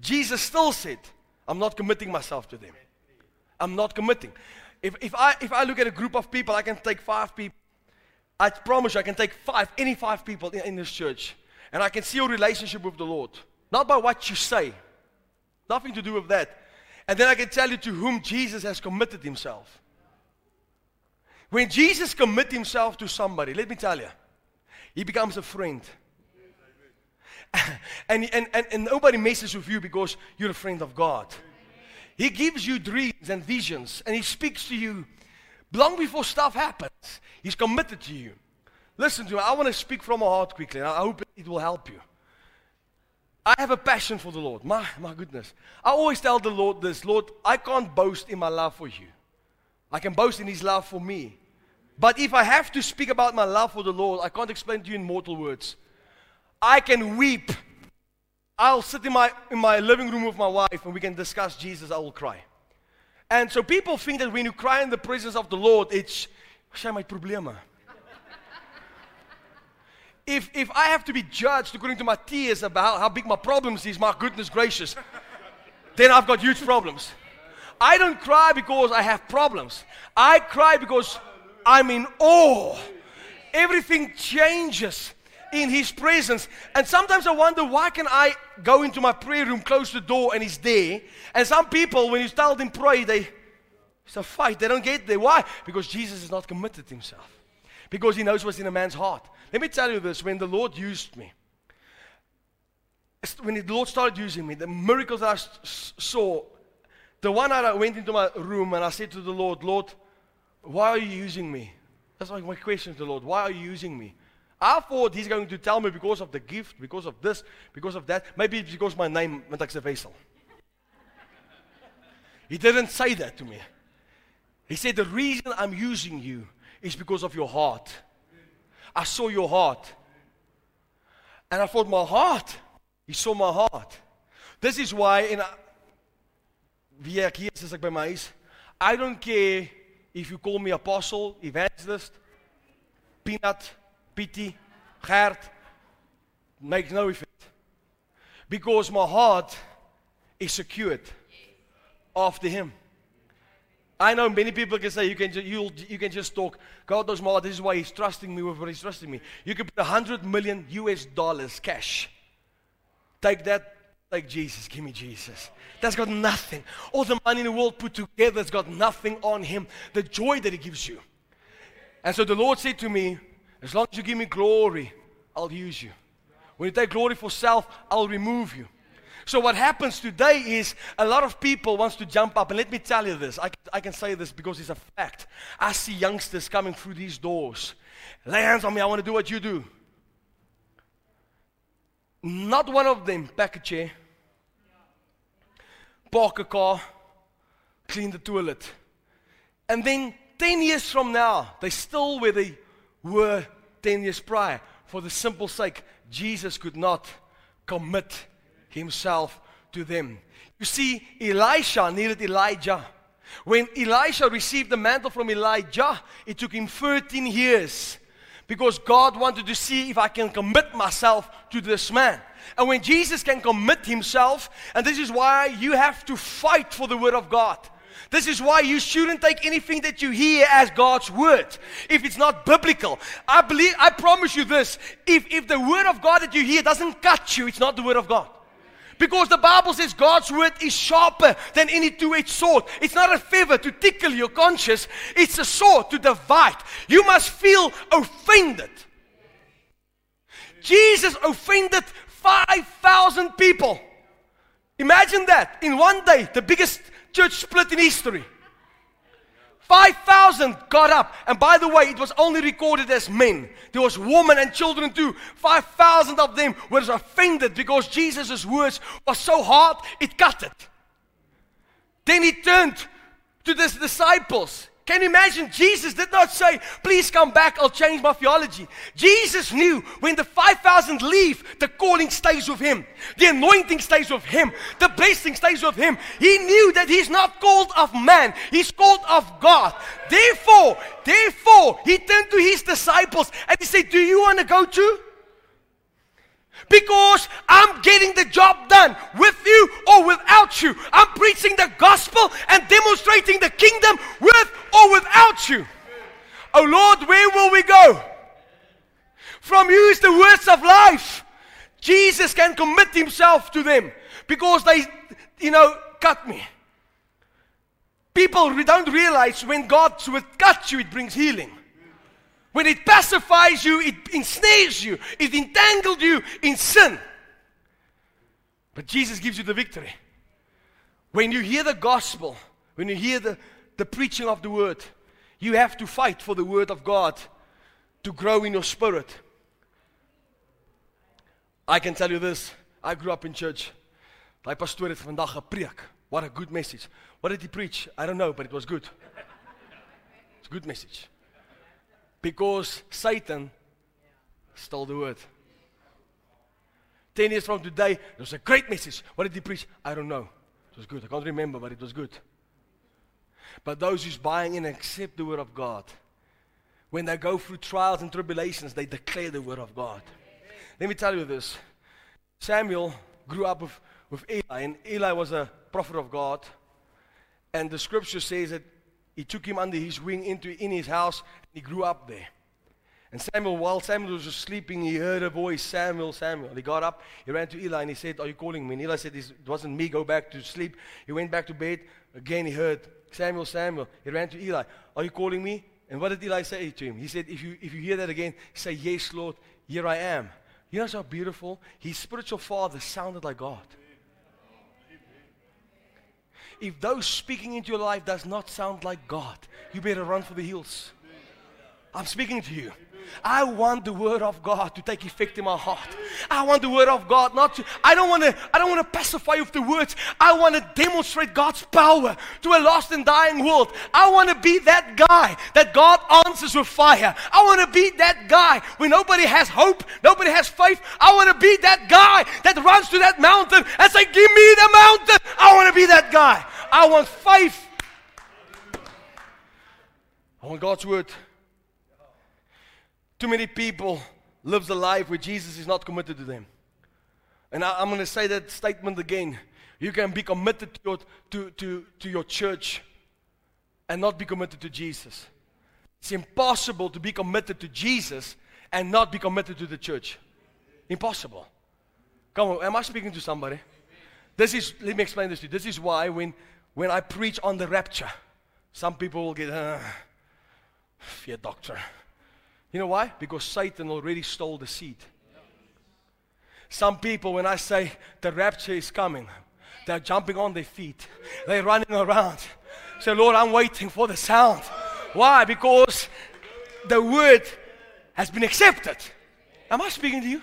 Jesus still said, I'm not committing myself to them. I'm not committing. If, if, I, if I look at a group of people, I can take five people. I promise you, I can take five, any five people in, in this church, and I can see your relationship with the Lord. Not by what you say, nothing to do with that. And then I can tell you to whom Jesus has committed himself. When Jesus commits himself to somebody, let me tell you, he becomes a friend. and, and, and, and nobody messes with you because you're a friend of God. He gives you dreams and visions, and He speaks to you long before stuff happens. He's committed to you. Listen to me. I want to speak from my heart quickly, and I hope it will help you. I have a passion for the Lord. My, my goodness. I always tell the Lord this Lord, I can't boast in my love for you. I can boast in His love for me. But if I have to speak about my love for the Lord, I can't explain to you in mortal words. I can weep I'll sit in my, in my living room with my wife and we can discuss Jesus, I will cry. And so people think that when you cry in the presence of the Lord, it's, zijn my problema. if, if I have to be judged according to my tears about how big my problems is, my goodness gracious, then I've got huge problems. I don't cry because I have problems. I cry because I'm in awe. Everything changes in His presence. And sometimes I wonder why can I go into my prayer room, close the door, and He's there? And some people, when you tell them pray, they it's a fight. They don't get there. Why? Because Jesus has not committed Himself. Because He knows what's in a man's heart. Let me tell you this: when the Lord used me, when the Lord started using me, the miracles I saw. The one night I went into my room and I said to the Lord, Lord, why are you using me? That's like my question to the Lord. Why are you using me? I thought he's going to tell me because of the gift, because of this, because of that. Maybe it's because my name went like vessel. he didn't say that to me. He said, The reason I'm using you is because of your heart. I saw your heart. And I thought, My heart? He saw my heart. This is why, in wie ek hier is by my I don't care if you call me apostle, evangelist, peanut, pity, Gert, makes no effect. Because my heart is secured after Him. I know many people can say you can, ju- you you can just talk. God knows my heart. This is why He's trusting me with what He's trusting me. You can put a hundred million US dollars cash. Take that, take Jesus. Give me Jesus. That's got nothing. All the money in the world put together, it's got nothing on Him. The joy that He gives you. And so the Lord said to me, as long as you give me glory, I'll use you. When you take glory for self, I'll remove you. So what happens today is a lot of people wants to jump up, and let me tell you this. I, I can say this because it's a fact. I see youngsters coming through these doors. Lay hands on me. I want to do what you do. not one of them pack a chair, park a car, clean the toilet. And then 10 years from now, they still where they were 10 years prior for the simple sake Jesus could not commit himself to them. You see, Elisha needed Elijah. When Elisha received the mantle from Elijah, it took him 13 years because God wanted to see if I can commit myself to this man. And when Jesus can commit himself, and this is why you have to fight for the word of God. This is why you shouldn't take anything that you hear as God's word if it's not biblical. I believe I promise you this, if if the word of God that you hear doesn't cut you, it's not the word of God. Because the Bible says God's word is sharper than any two edged sword. It's not a feather to tickle your conscience, it's a sword to divide. You must feel offended. Jesus offended 5,000 people. Imagine that in one day, the biggest church split in history. 5,000 got up. And by the way, it was only recorded as men. There was women and children too. 5,000 of them were offended because Jesus' words were so hard, it cut it. Then he turned to his disciples can you imagine? Jesus did not say, Please come back, I'll change my theology. Jesus knew when the 5,000 leave, the calling stays with him, the anointing stays with him, the blessing stays with him. He knew that he's not called of man, he's called of God. Therefore, therefore, he turned to his disciples and he said, Do you want to go too? Because I'm getting the job done with you or without you. I'm preaching the gospel and demonstrating the kingdom with or without you. Oh Lord, where will we go? From you is the words of life. Jesus can commit himself to them because they, you know, cut me. People don't realize when God would cut you, it brings healing. When it pacifies you, it ensnares you, it entangled you in sin. But Jesus gives you the victory. When you hear the gospel, when you hear the, the preaching of the word, you have to fight for the word of God to grow in your spirit. I can tell you this. I grew up in church. Daai pastoor het vandag gepreek. What a good message. What did he preach? I don't know, but it was good. It's a good message because Satan stole the word. Ten years from today, it was a great message. What did he preach? I don't know. It was good. I can't remember, but it was good. But those who's buying in accept the word of God, when they go through trials and tribulations, they declare the word of God. Let me tell you this. Samuel grew up with, with Eli, and Eli was a prophet of God. And the scripture says that he took him under his wing into in his house he grew up there. And Samuel, while Samuel was sleeping, he heard a voice, Samuel, Samuel. He got up, he ran to Eli, and he said, Are you calling me? And Eli said, It wasn't me, go back to sleep. He went back to bed. Again, he heard, Samuel, Samuel. He ran to Eli, Are you calling me? And what did Eli say to him? He said, If you, if you hear that again, say, Yes, Lord, here I am. You know how beautiful? His spiritual father sounded like God. If those speaking into your life does not sound like God, you better run for the hills. I'm speaking to you. I want the word of God to take effect in my heart. I want the word of God not to I don't want to I don't want to pacify with the words. I want to demonstrate God's power to a lost and dying world. I want to be that guy that God answers with fire. I want to be that guy when nobody has hope, nobody has faith. I want to be that guy that runs to that mountain and say, "Give me the mountain." I want to be that guy. I want faith. I want God's word too many people lives a life where Jesus is not committed to them. And I, am going to say that statement again. You can be committed to your, to, to, to your church and not be committed to Jesus. It's impossible to be committed to Jesus and not be committed to the church. Impossible. Come on, am I speaking to somebody? This is, let me explain this to you. This is why when, when I preach on the rapture, some people will get, uh, fear doctor. You know why? Because Satan already stole the seed. Some people, when I say the rapture is coming, they're jumping on their feet, they're running around. Say, Lord, I'm waiting for the sound. Why? Because the word has been accepted. Am I speaking to you?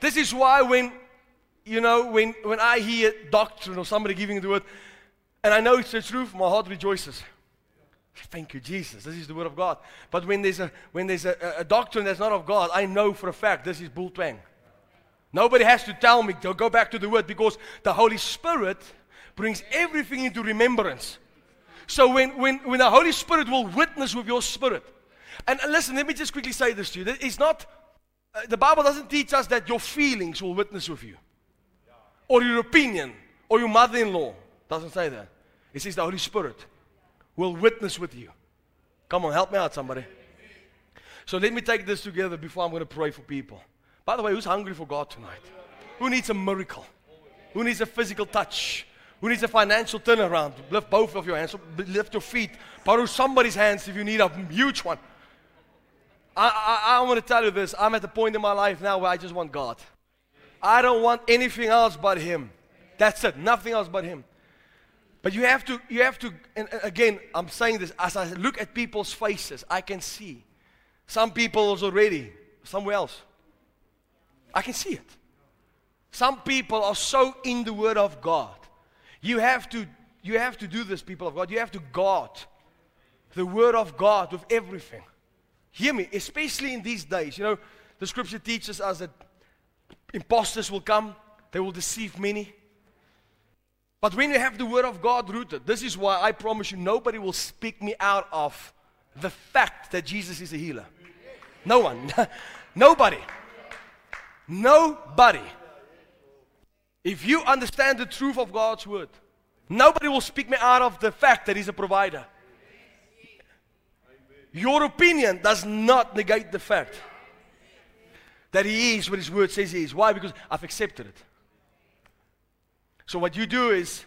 This is why when, you know, when, when I hear doctrine or somebody giving the word, and I know it's the truth, my heart rejoices. Thank you, Jesus. This is the word of God. But when there's a when there's a, a doctrine that's not of God, I know for a fact this is bull twang. Nobody has to tell me to go back to the word because the Holy Spirit brings everything into remembrance. So when, when, when the Holy Spirit will witness with your spirit, and listen, let me just quickly say this to you. It's not, uh, the Bible doesn't teach us that your feelings will witness with you, or your opinion, or your mother in law. Doesn't say that. It says the Holy Spirit will witness with you. Come on, help me out, somebody. So let me take this together before I'm going to pray for people. By the way, who's hungry for God tonight? Who needs a miracle? Who needs a physical touch? Who needs a financial turnaround? Lift both of your hands, lift your feet, borrow somebody's hands if you need a huge one. I, I, I want to tell you this. I'm at the point in my life now where I just want God. I don't want anything else but Him. That's it. Nothing else but Him. But you have to, you have to, and again, I'm saying this as I look at people's faces, I can see some people is already somewhere else. I can see it. Some people are so in the Word of God. You have to, you have to do this, people of God. You have to guard the Word of God with everything. Hear me, especially in these days. You know, the scripture teaches us that imposters will come, they will deceive many. But when you have the word of God rooted, this is why I promise you nobody will speak me out of the fact that Jesus is a healer. No one. Nobody. Nobody. If you understand the truth of God's word, nobody will speak me out of the fact that He's a provider. Your opinion does not negate the fact that He is what His word says He is. Why? Because I've accepted it. So, what you do is,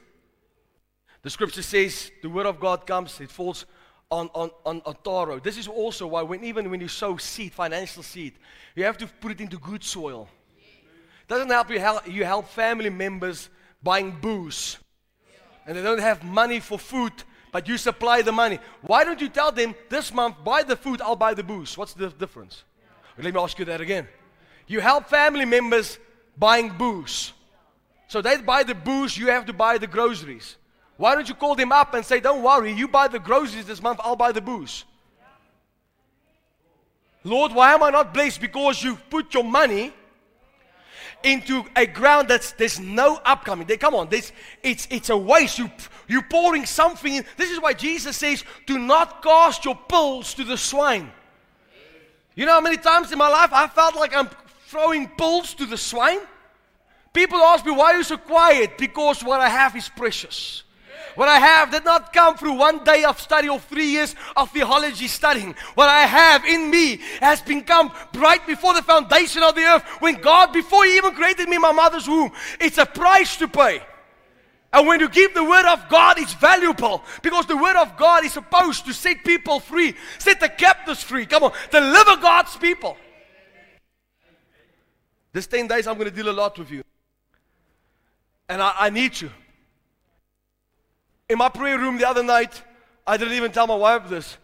the scripture says the word of God comes, it falls on, on, on, on taro. This is also why, when, even when you sow seed, financial seed, you have to put it into good soil. Doesn't help you help, you help family members buying booze and they don't have money for food, but you supply the money. Why don't you tell them this month, buy the food, I'll buy the booze? What's the difference? Let me ask you that again. You help family members buying booze. So they buy the booze, you have to buy the groceries. Why don't you call them up and say, Don't worry, you buy the groceries this month, I'll buy the booze. Lord, why am I not blessed? Because you've put your money into a ground that's there's no upcoming. They come on, this it's it's a waste. You you pouring something in. This is why Jesus says, do not cast your pearls to the swine. You know how many times in my life I felt like I'm throwing pearls to the swine? People ask me, why are you so quiet? Because what I have is precious. What I have did not come through one day of study or three years of theology studying. What I have in me has become bright before the foundation of the earth. When God, before He even created me in my mother's womb, it's a price to pay. And when you give the word of God, it's valuable because the word of God is supposed to set people free, set the captives free. Come on, deliver God's people. This 10 days, I'm going to deal a lot with you. And I, I need you. In my prayer room the other night, I didn't even tell my wife this.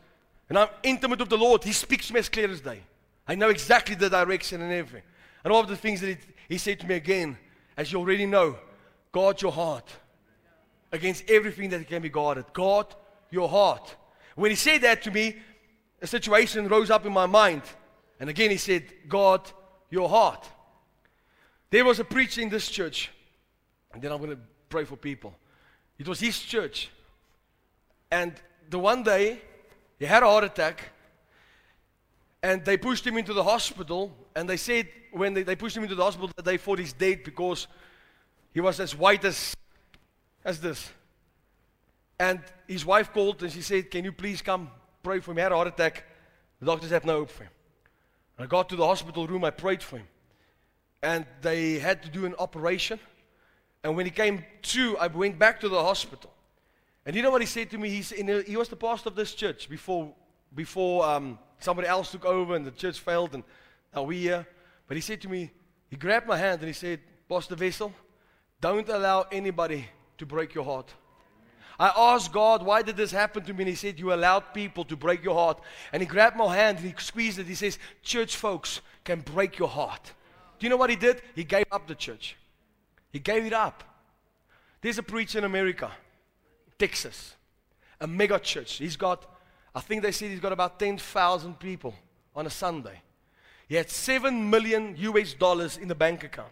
And I'm intimate with the Lord. He speaks to me as clear as day. I know exactly the direction and everything. And all of the things that he, he said to me again, as you already know, guard your heart against everything that can be guarded. Guard your heart. When he said that to me, a situation rose up in my mind. And again, he said, Guard your heart. There was a preacher in this church and then I'm going to pray for people. It was his church. And the one day, he had a heart attack. And they pushed him into the hospital. And they said, when they, they pushed him into the hospital, that they thought he's dead because he was as white as, as this. And his wife called and she said, Can you please come pray for him? He had a heart attack. The doctors had no hope for him. And I got to the hospital room, I prayed for him. And they had to do an operation. And when he came to, I went back to the hospital. And you know what he said to me? He was the pastor of this church before, before um, somebody else took over and the church failed and now we're here. But he said to me, he grabbed my hand and he said, Pastor Vessel, don't allow anybody to break your heart. I asked God, why did this happen to me? And he said, You allowed people to break your heart. And he grabbed my hand and he squeezed it. He says, Church folks can break your heart. Do you know what he did? He gave up the church. He gave it up. There's a preacher in America, Texas, a mega church. He's got, I think they said he's got about 10,000 people on a Sunday. He had 7 million US dollars in the bank account.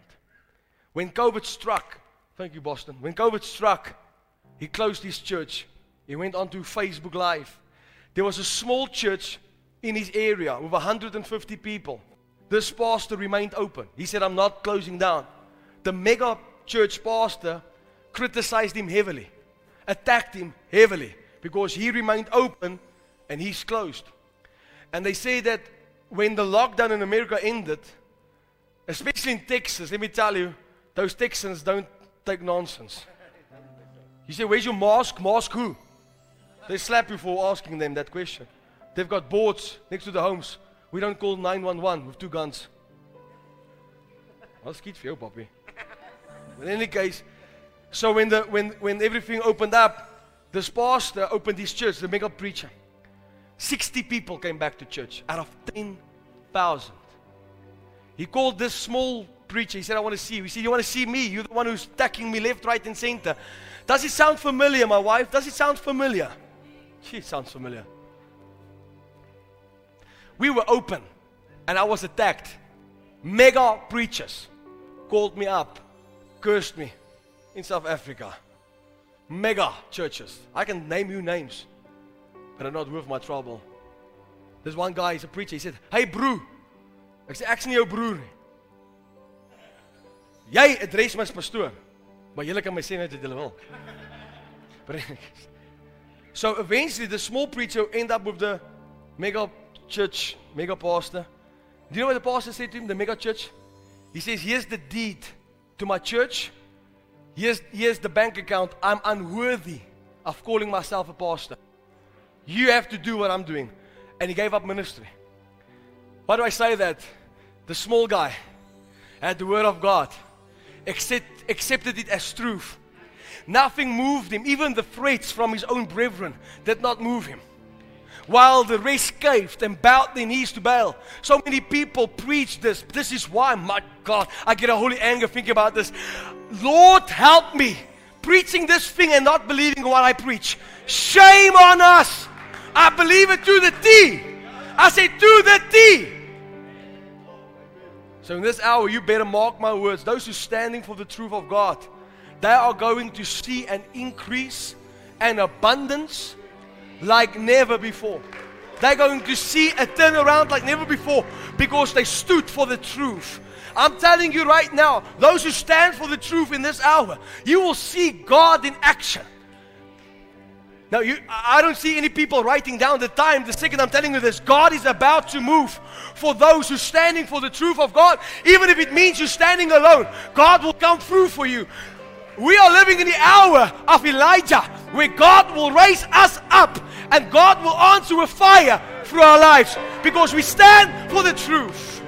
When COVID struck, thank you, Boston. When COVID struck, he closed his church. He went on to Facebook Live. There was a small church in his area with 150 people. This pastor remained open. He said, I'm not closing down. The mega church pastor criticized him heavily, attacked him heavily because he remained open and he's closed. And they say that when the lockdown in America ended, especially in Texas, let me tell you, those Texans don't take nonsense. You say, Where's your mask? Mask who? They slap you for asking them that question. They've got boards next to the homes. We don't call 911 with two guns. I'll skiet for you, Poppy. In any case, so when, the, when, when everything opened up, this pastor opened his church, the mega preacher. 60 people came back to church out of 10,000. He called this small preacher. He said, I want to see you. He said, You want to see me? You're the one who's attacking me left, right, and center. Does it sound familiar, my wife? Does it sound familiar? She sounds familiar. We were open and I was attacked. Mega preachers called me up, cursed me in South Africa. Mega churches. I can name you names, but I'm not worth my trouble. There's one guy, he's a preacher. He said, Hey, broer. Ek sê ek's nie jou broer nie. Jy adres my as pastoor. Maar julle kan my sê net wat julle wil. So eventually the small preacher end up with the mega church, mega pastor. Do you know what the pastor said to him, the mega church? He says, Here's the deed to my church. Here's, here's the bank account. I'm unworthy of calling myself a pastor. You have to do what I'm doing. And he gave up ministry. Why do I say that? The small guy had the word of God, accept, accepted it as truth. Nothing moved him. Even the threats from his own brethren did not move him while the rest caved and bowed their knees to Baal. So many people preach this. This is why, my God, I get a holy anger thinking about this. Lord, help me preaching this thing and not believing what I preach. Shame on us. I believe it to the T. I say to the T. So in this hour, you better mark my words. Those who standing for the truth of God, they are going to see an increase and abundance like never before. They're going to see a turnaround like never before because they stood for the truth. I'm telling you right now, those who stand for the truth in this hour, you will see God in action. Now, you, I don't see any people writing down the time. The second I'm telling you this, God is about to move for those who are standing for the truth of God. Even if it means you're standing alone, God will come through for you. We are living in the hour of Elijah where God will raise us up and God will answer with fire through our lives because we stand for the truth.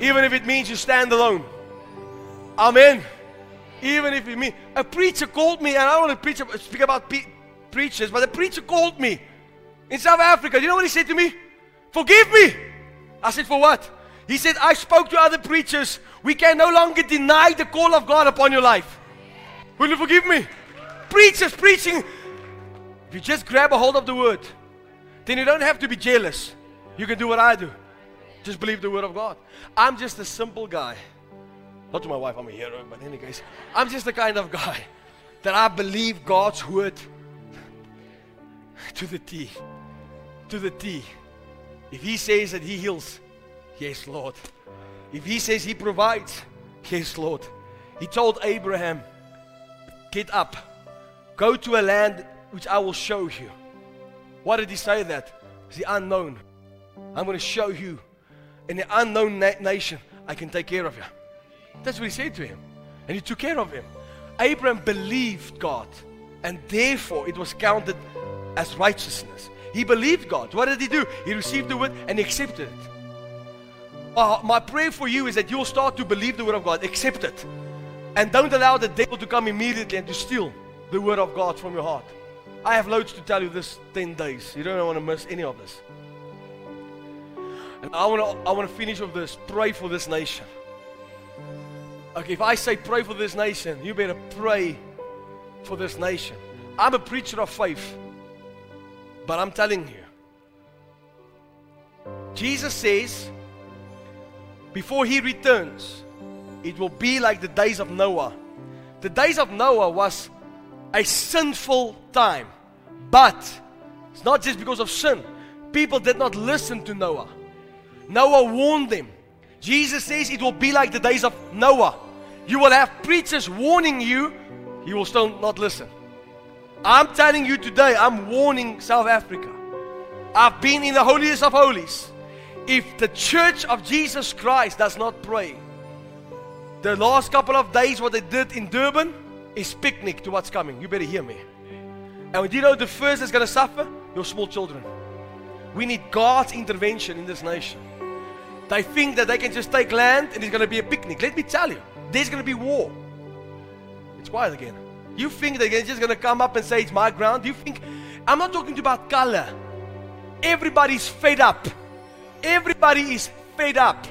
Even if it means you stand alone. Amen. Even if it means a preacher called me, and I don't want to preach, speak about pe- preachers, but a preacher called me in South Africa. You know what he said to me? Forgive me. I said, For what? He said, I spoke to other preachers. We can no longer deny the call of God upon your life. Will you forgive me? Preachers preaching. If you just grab a hold of the word, then you don't have to be jealous. You can do what I do. Just believe the word of God. I'm just a simple guy. Not to my wife, I'm a hero, but in any case, I'm just the kind of guy that I believe God's word to the T. To the T. If He says that He heals, yes, Lord. If He says He provides, yes, Lord. He told Abraham, Get up, go to a land which I will show you. Why did He say that? The unknown. I'm going to show you in the unknown na- nation, I can take care of you. That's what He said to him. And He took care of him. Abraham believed God, and therefore it was counted as righteousness. He believed God. What did he do? He received the word and accepted it. Uh, my prayer for you is that you'll start to believe the word of God, accept it, and don't allow the devil to come immediately and to steal the word of God from your heart. I have loads to tell you this 10 days. You don't want to miss any of this. And I want to I want to finish with this. Pray for this nation. Okay, if I say pray for this nation, you better pray for this nation. I'm a preacher of faith, but I'm telling you, Jesus says, before he returns, it will be like the days of Noah. The days of Noah was a sinful time, but it's not just because of sin. People did not listen to Noah. Noah warned them. Jesus says it will be like the days of Noah. You will have preachers warning you, you will still not listen. I'm telling you today, I'm warning South Africa. I've been in the holiest of holies. If the church of Jesus Christ does not pray, the last couple of days, what they did in Durban is picnic to what's coming. You better hear me. And do you know the first that's going to suffer? Your small children. We need God's intervention in this nation. They think that they can just take land and it's going to be a picnic. Let me tell you, there's going to be war. It's quiet again. You think they're just going to come up and say it's my ground? You think I'm not talking about color? Everybody's fed up. Everybody is fed up.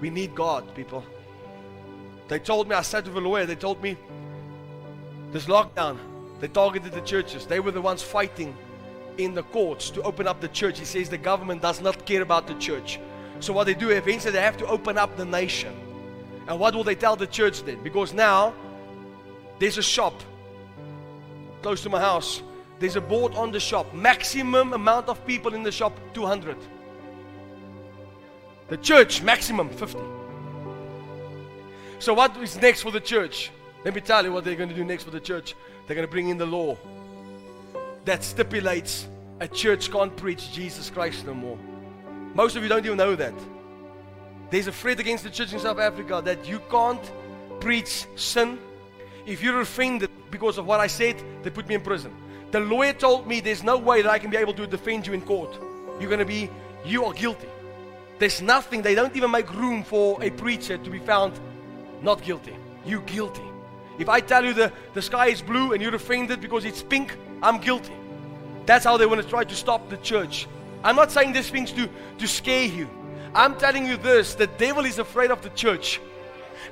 We need God, people. They told me, I sat with a lawyer, they told me this lockdown, they targeted the churches. They were the ones fighting in the courts to open up the church. He says the government does not care about the church. So what they do, eventually they have to open up the nation. And what will they tell the church then? Because now there's a shop close to my house. There's a board on the shop. Maximum amount of people in the shop 200. The church, maximum 50. So, what is next for the church? Let me tell you what they're going to do next for the church. They're going to bring in the law that stipulates a church can't preach Jesus Christ no more. Most of you don't even know that. There's a threat against the church in South Africa that you can't preach sin. If you're offended because of what I said, they put me in prison. The lawyer told me there's no way that I can be able to defend you in court. You're going to be, you are guilty. There's nothing, they don't even make room for a preacher to be found not guilty. You guilty. If I tell you the, the sky is blue and you're offended because it's pink, I'm guilty. That's how they want to try to stop the church. I'm not saying these things to, to scare you. I'm telling you this the devil is afraid of the church.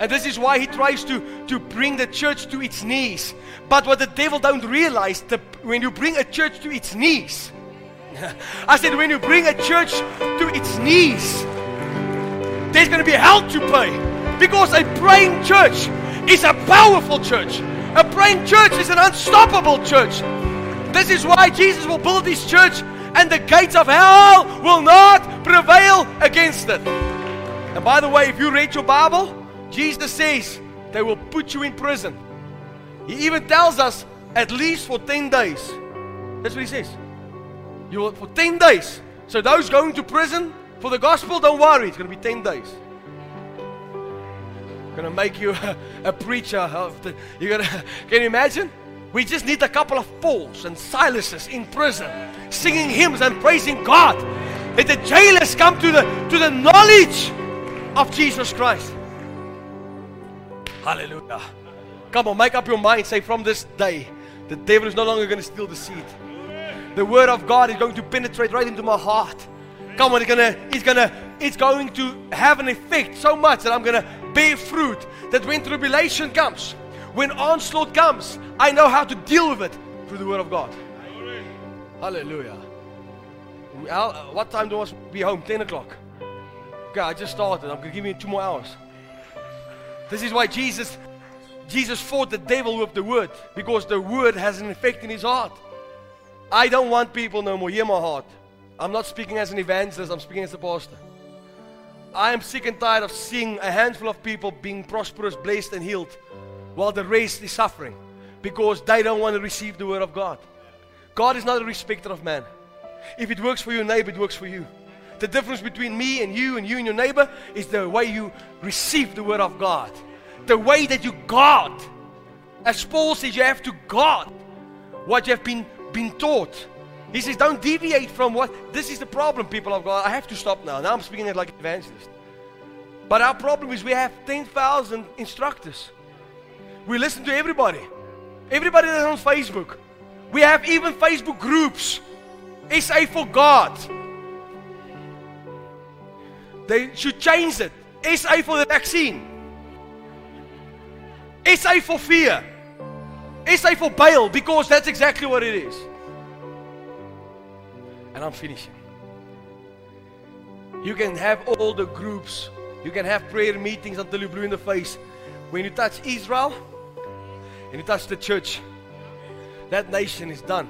And this is why he tries to, to bring the church to its knees. But what the devil don't realize, the, when you bring a church to its knees, I said, when you bring a church to its knees, there's going to be hell to pay. Because a praying church is a powerful church. A praying church is an unstoppable church. This is why Jesus will build his church and the gates of hell will not prevail against it. And by the way, if you read your Bible, Jesus says they will put you in prison. He even tells us at least for 10 days. That's what he says. You will for 10 days. So those going to prison for the gospel, don't worry, it's going to be 10 days. Going to make you a, a preacher the. You're gonna. Can you imagine? We just need a couple of Pauls and Silases in prison, singing hymns and praising God. Let the jailers come to the to the knowledge of Jesus Christ. Hallelujah. Come on, make up your mind. Say from this day, the devil is no longer going to steal the seed. The word of God is going to penetrate right into my heart. Come on, it's gonna, it's gonna, it's going to have an effect so much that I'm gonna bear fruit. That when tribulation comes, when onslaught comes, I know how to deal with it through the word of God. Hallelujah. Al, what time do I be home? 10 o'clock. Okay, I just started. I'm gonna give you two more hours. This is why Jesus, Jesus fought the devil with the word because the word has an effect in his heart. I don't want people no more. Hear my heart. I'm not speaking as an evangelist, I'm speaking as a pastor. I am sick and tired of seeing a handful of people being prosperous, blessed, and healed while the rest is suffering because they don't want to receive the word of God. God is not a respecter of man. If it works for your neighbor, it works for you. The difference between me and you and you and your neighbor is the way you receive the word of God. The way that you guard. As Paul says, you have to guard what you have been, been taught. He says, don't deviate from what. This is the problem, people of God. I have to stop now. Now I'm speaking like an evangelist. But our problem is we have 10,000 instructors. We listen to everybody. Everybody that's on Facebook. We have even Facebook groups. SA for God. They should change it. SA for the vaccine. SA for fear. SA for bail because that's exactly what it is. And I'm finishing. You can have all the groups, you can have prayer meetings until you blue in the face. When you touch Israel and you touch the church, that nation is done.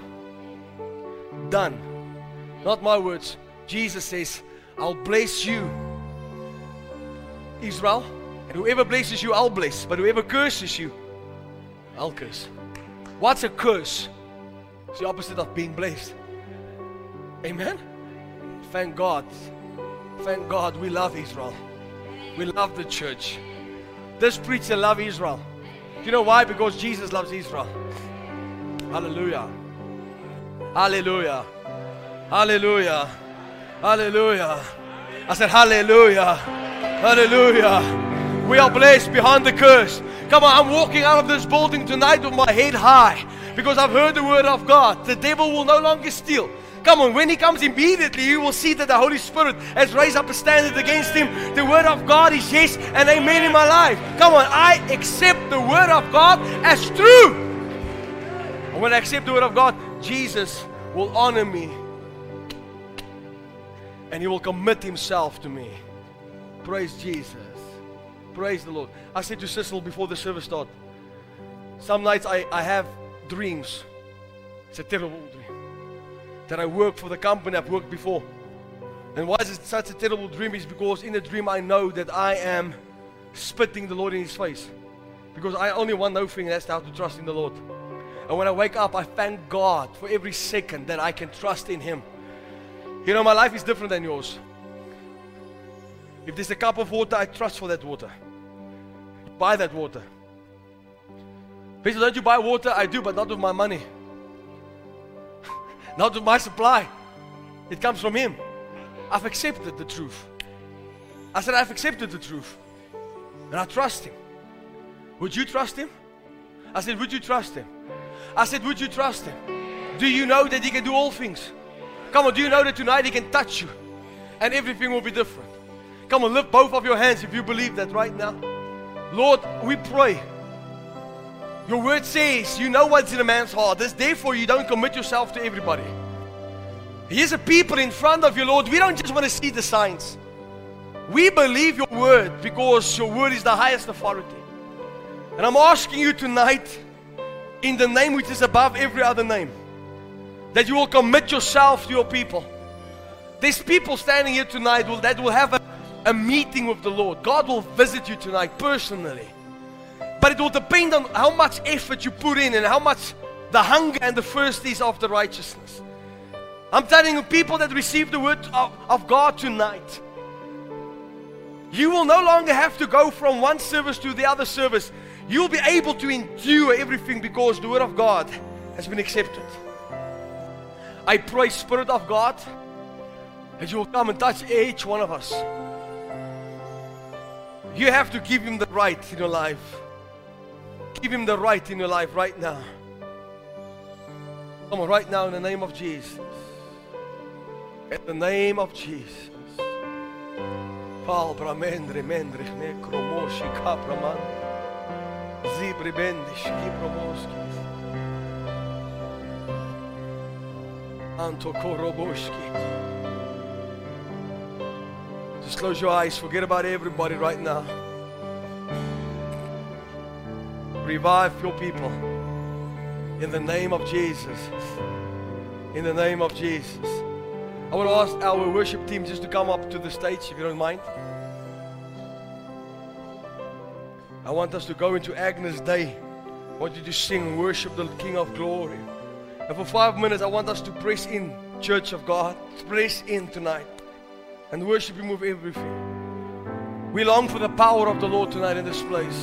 Done. Not my words. Jesus says, I'll bless you, Israel, and whoever blesses you, I'll bless. But whoever curses you, I'll curse. What's a curse? It's the opposite of being blessed. Amen? Thank God. Thank God we love Israel. We love the church. This preacher love Israel. Do you know why? Because Jesus loves Israel. Hallelujah. Hallelujah. Hallelujah. Hallelujah. I said, Hallelujah. Hallelujah. We are blessed behind the curse. Come on, I'm walking out of this building tonight with my head high because I've heard the word of God. The devil will no longer steal. Come on, when he comes immediately, you will see that the Holy Spirit has raised up a standard against him. The word of God is yes and amen in my life. Come on, I accept the word of God as true. And when I accept the word of God, Jesus will honor me and he will commit himself to me. Praise Jesus. Praise the Lord. I said to Cecil before the service started, some nights I, I have dreams. It's a terrible dream. That I work for the company I've worked before. And why is it such a terrible dream? Is because in the dream I know that I am spitting the Lord in his face. Because I only want no thing, that's how to trust in the Lord. And when I wake up, I thank God for every second that I can trust in Him. You know, my life is different than yours. If there's a cup of water, I trust for that water. Buy that water. People, don't you buy water? I do, but not with my money. not with my supply. It comes from Him. I've accepted the truth. I said, I've accepted the truth. And I trust Him. Would you trust Him? I said, Would you trust Him? I said, Would you trust Him? Do you know that He can do all things? Come on, do you know that tonight He can touch you and everything will be different? Come on, lift both of your hands if you believe that right now. Lord, we pray. Your word says you know what's in a man's heart. That's therefore you don't commit yourself to everybody. Here's a people in front of you, Lord. We don't just want to see the signs. We believe your word because your word is the highest authority. And I'm asking you tonight, in the name which is above every other name, that you will commit yourself to your people. There's people standing here tonight that will have a, a meeting with the Lord. God will visit you tonight personally. But it will depend on how much effort you put in and how much the hunger and the thirst is after righteousness. I'm telling you, people that receive the word of, of God tonight, you will no longer have to go from one service to the other service. You'll be able to endure everything because the word of God has been accepted. I pray, Spirit of God, that you will come and touch each one of us. You have to give him the right in your life. Give him the right in your life right now. Come on, right now in the name of Jesus. In the name of Jesus. Anto. Just close your eyes. Forget about everybody right now. Revive your people. In the name of Jesus. In the name of Jesus. I want to ask our worship team just to come up to the stage if you don't mind. I want us to go into Agnus Dei. I want you to sing, worship the King of Glory. And for five minutes, I want us to press in, Church of God. Press in tonight and worship with everything. We long for the power of the Lord tonight in this place.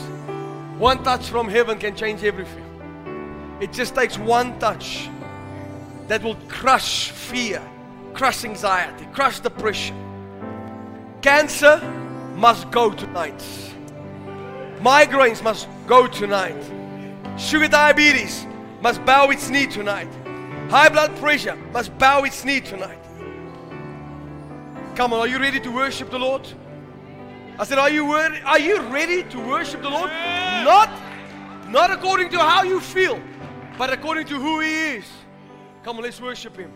One touch from heaven can change everything. It just takes one touch that will crush fear, crush anxiety, crush depression. Cancer must go tonight. Migraines must go tonight. Sugar diabetes must bow its knee tonight. High blood pressure must bow its knee tonight. Come on, are you ready to worship the Lord? I said, Are you, wor- are you ready to worship the Lord? Not, not according to how you feel, but according to who He is. Come on, let's worship Him.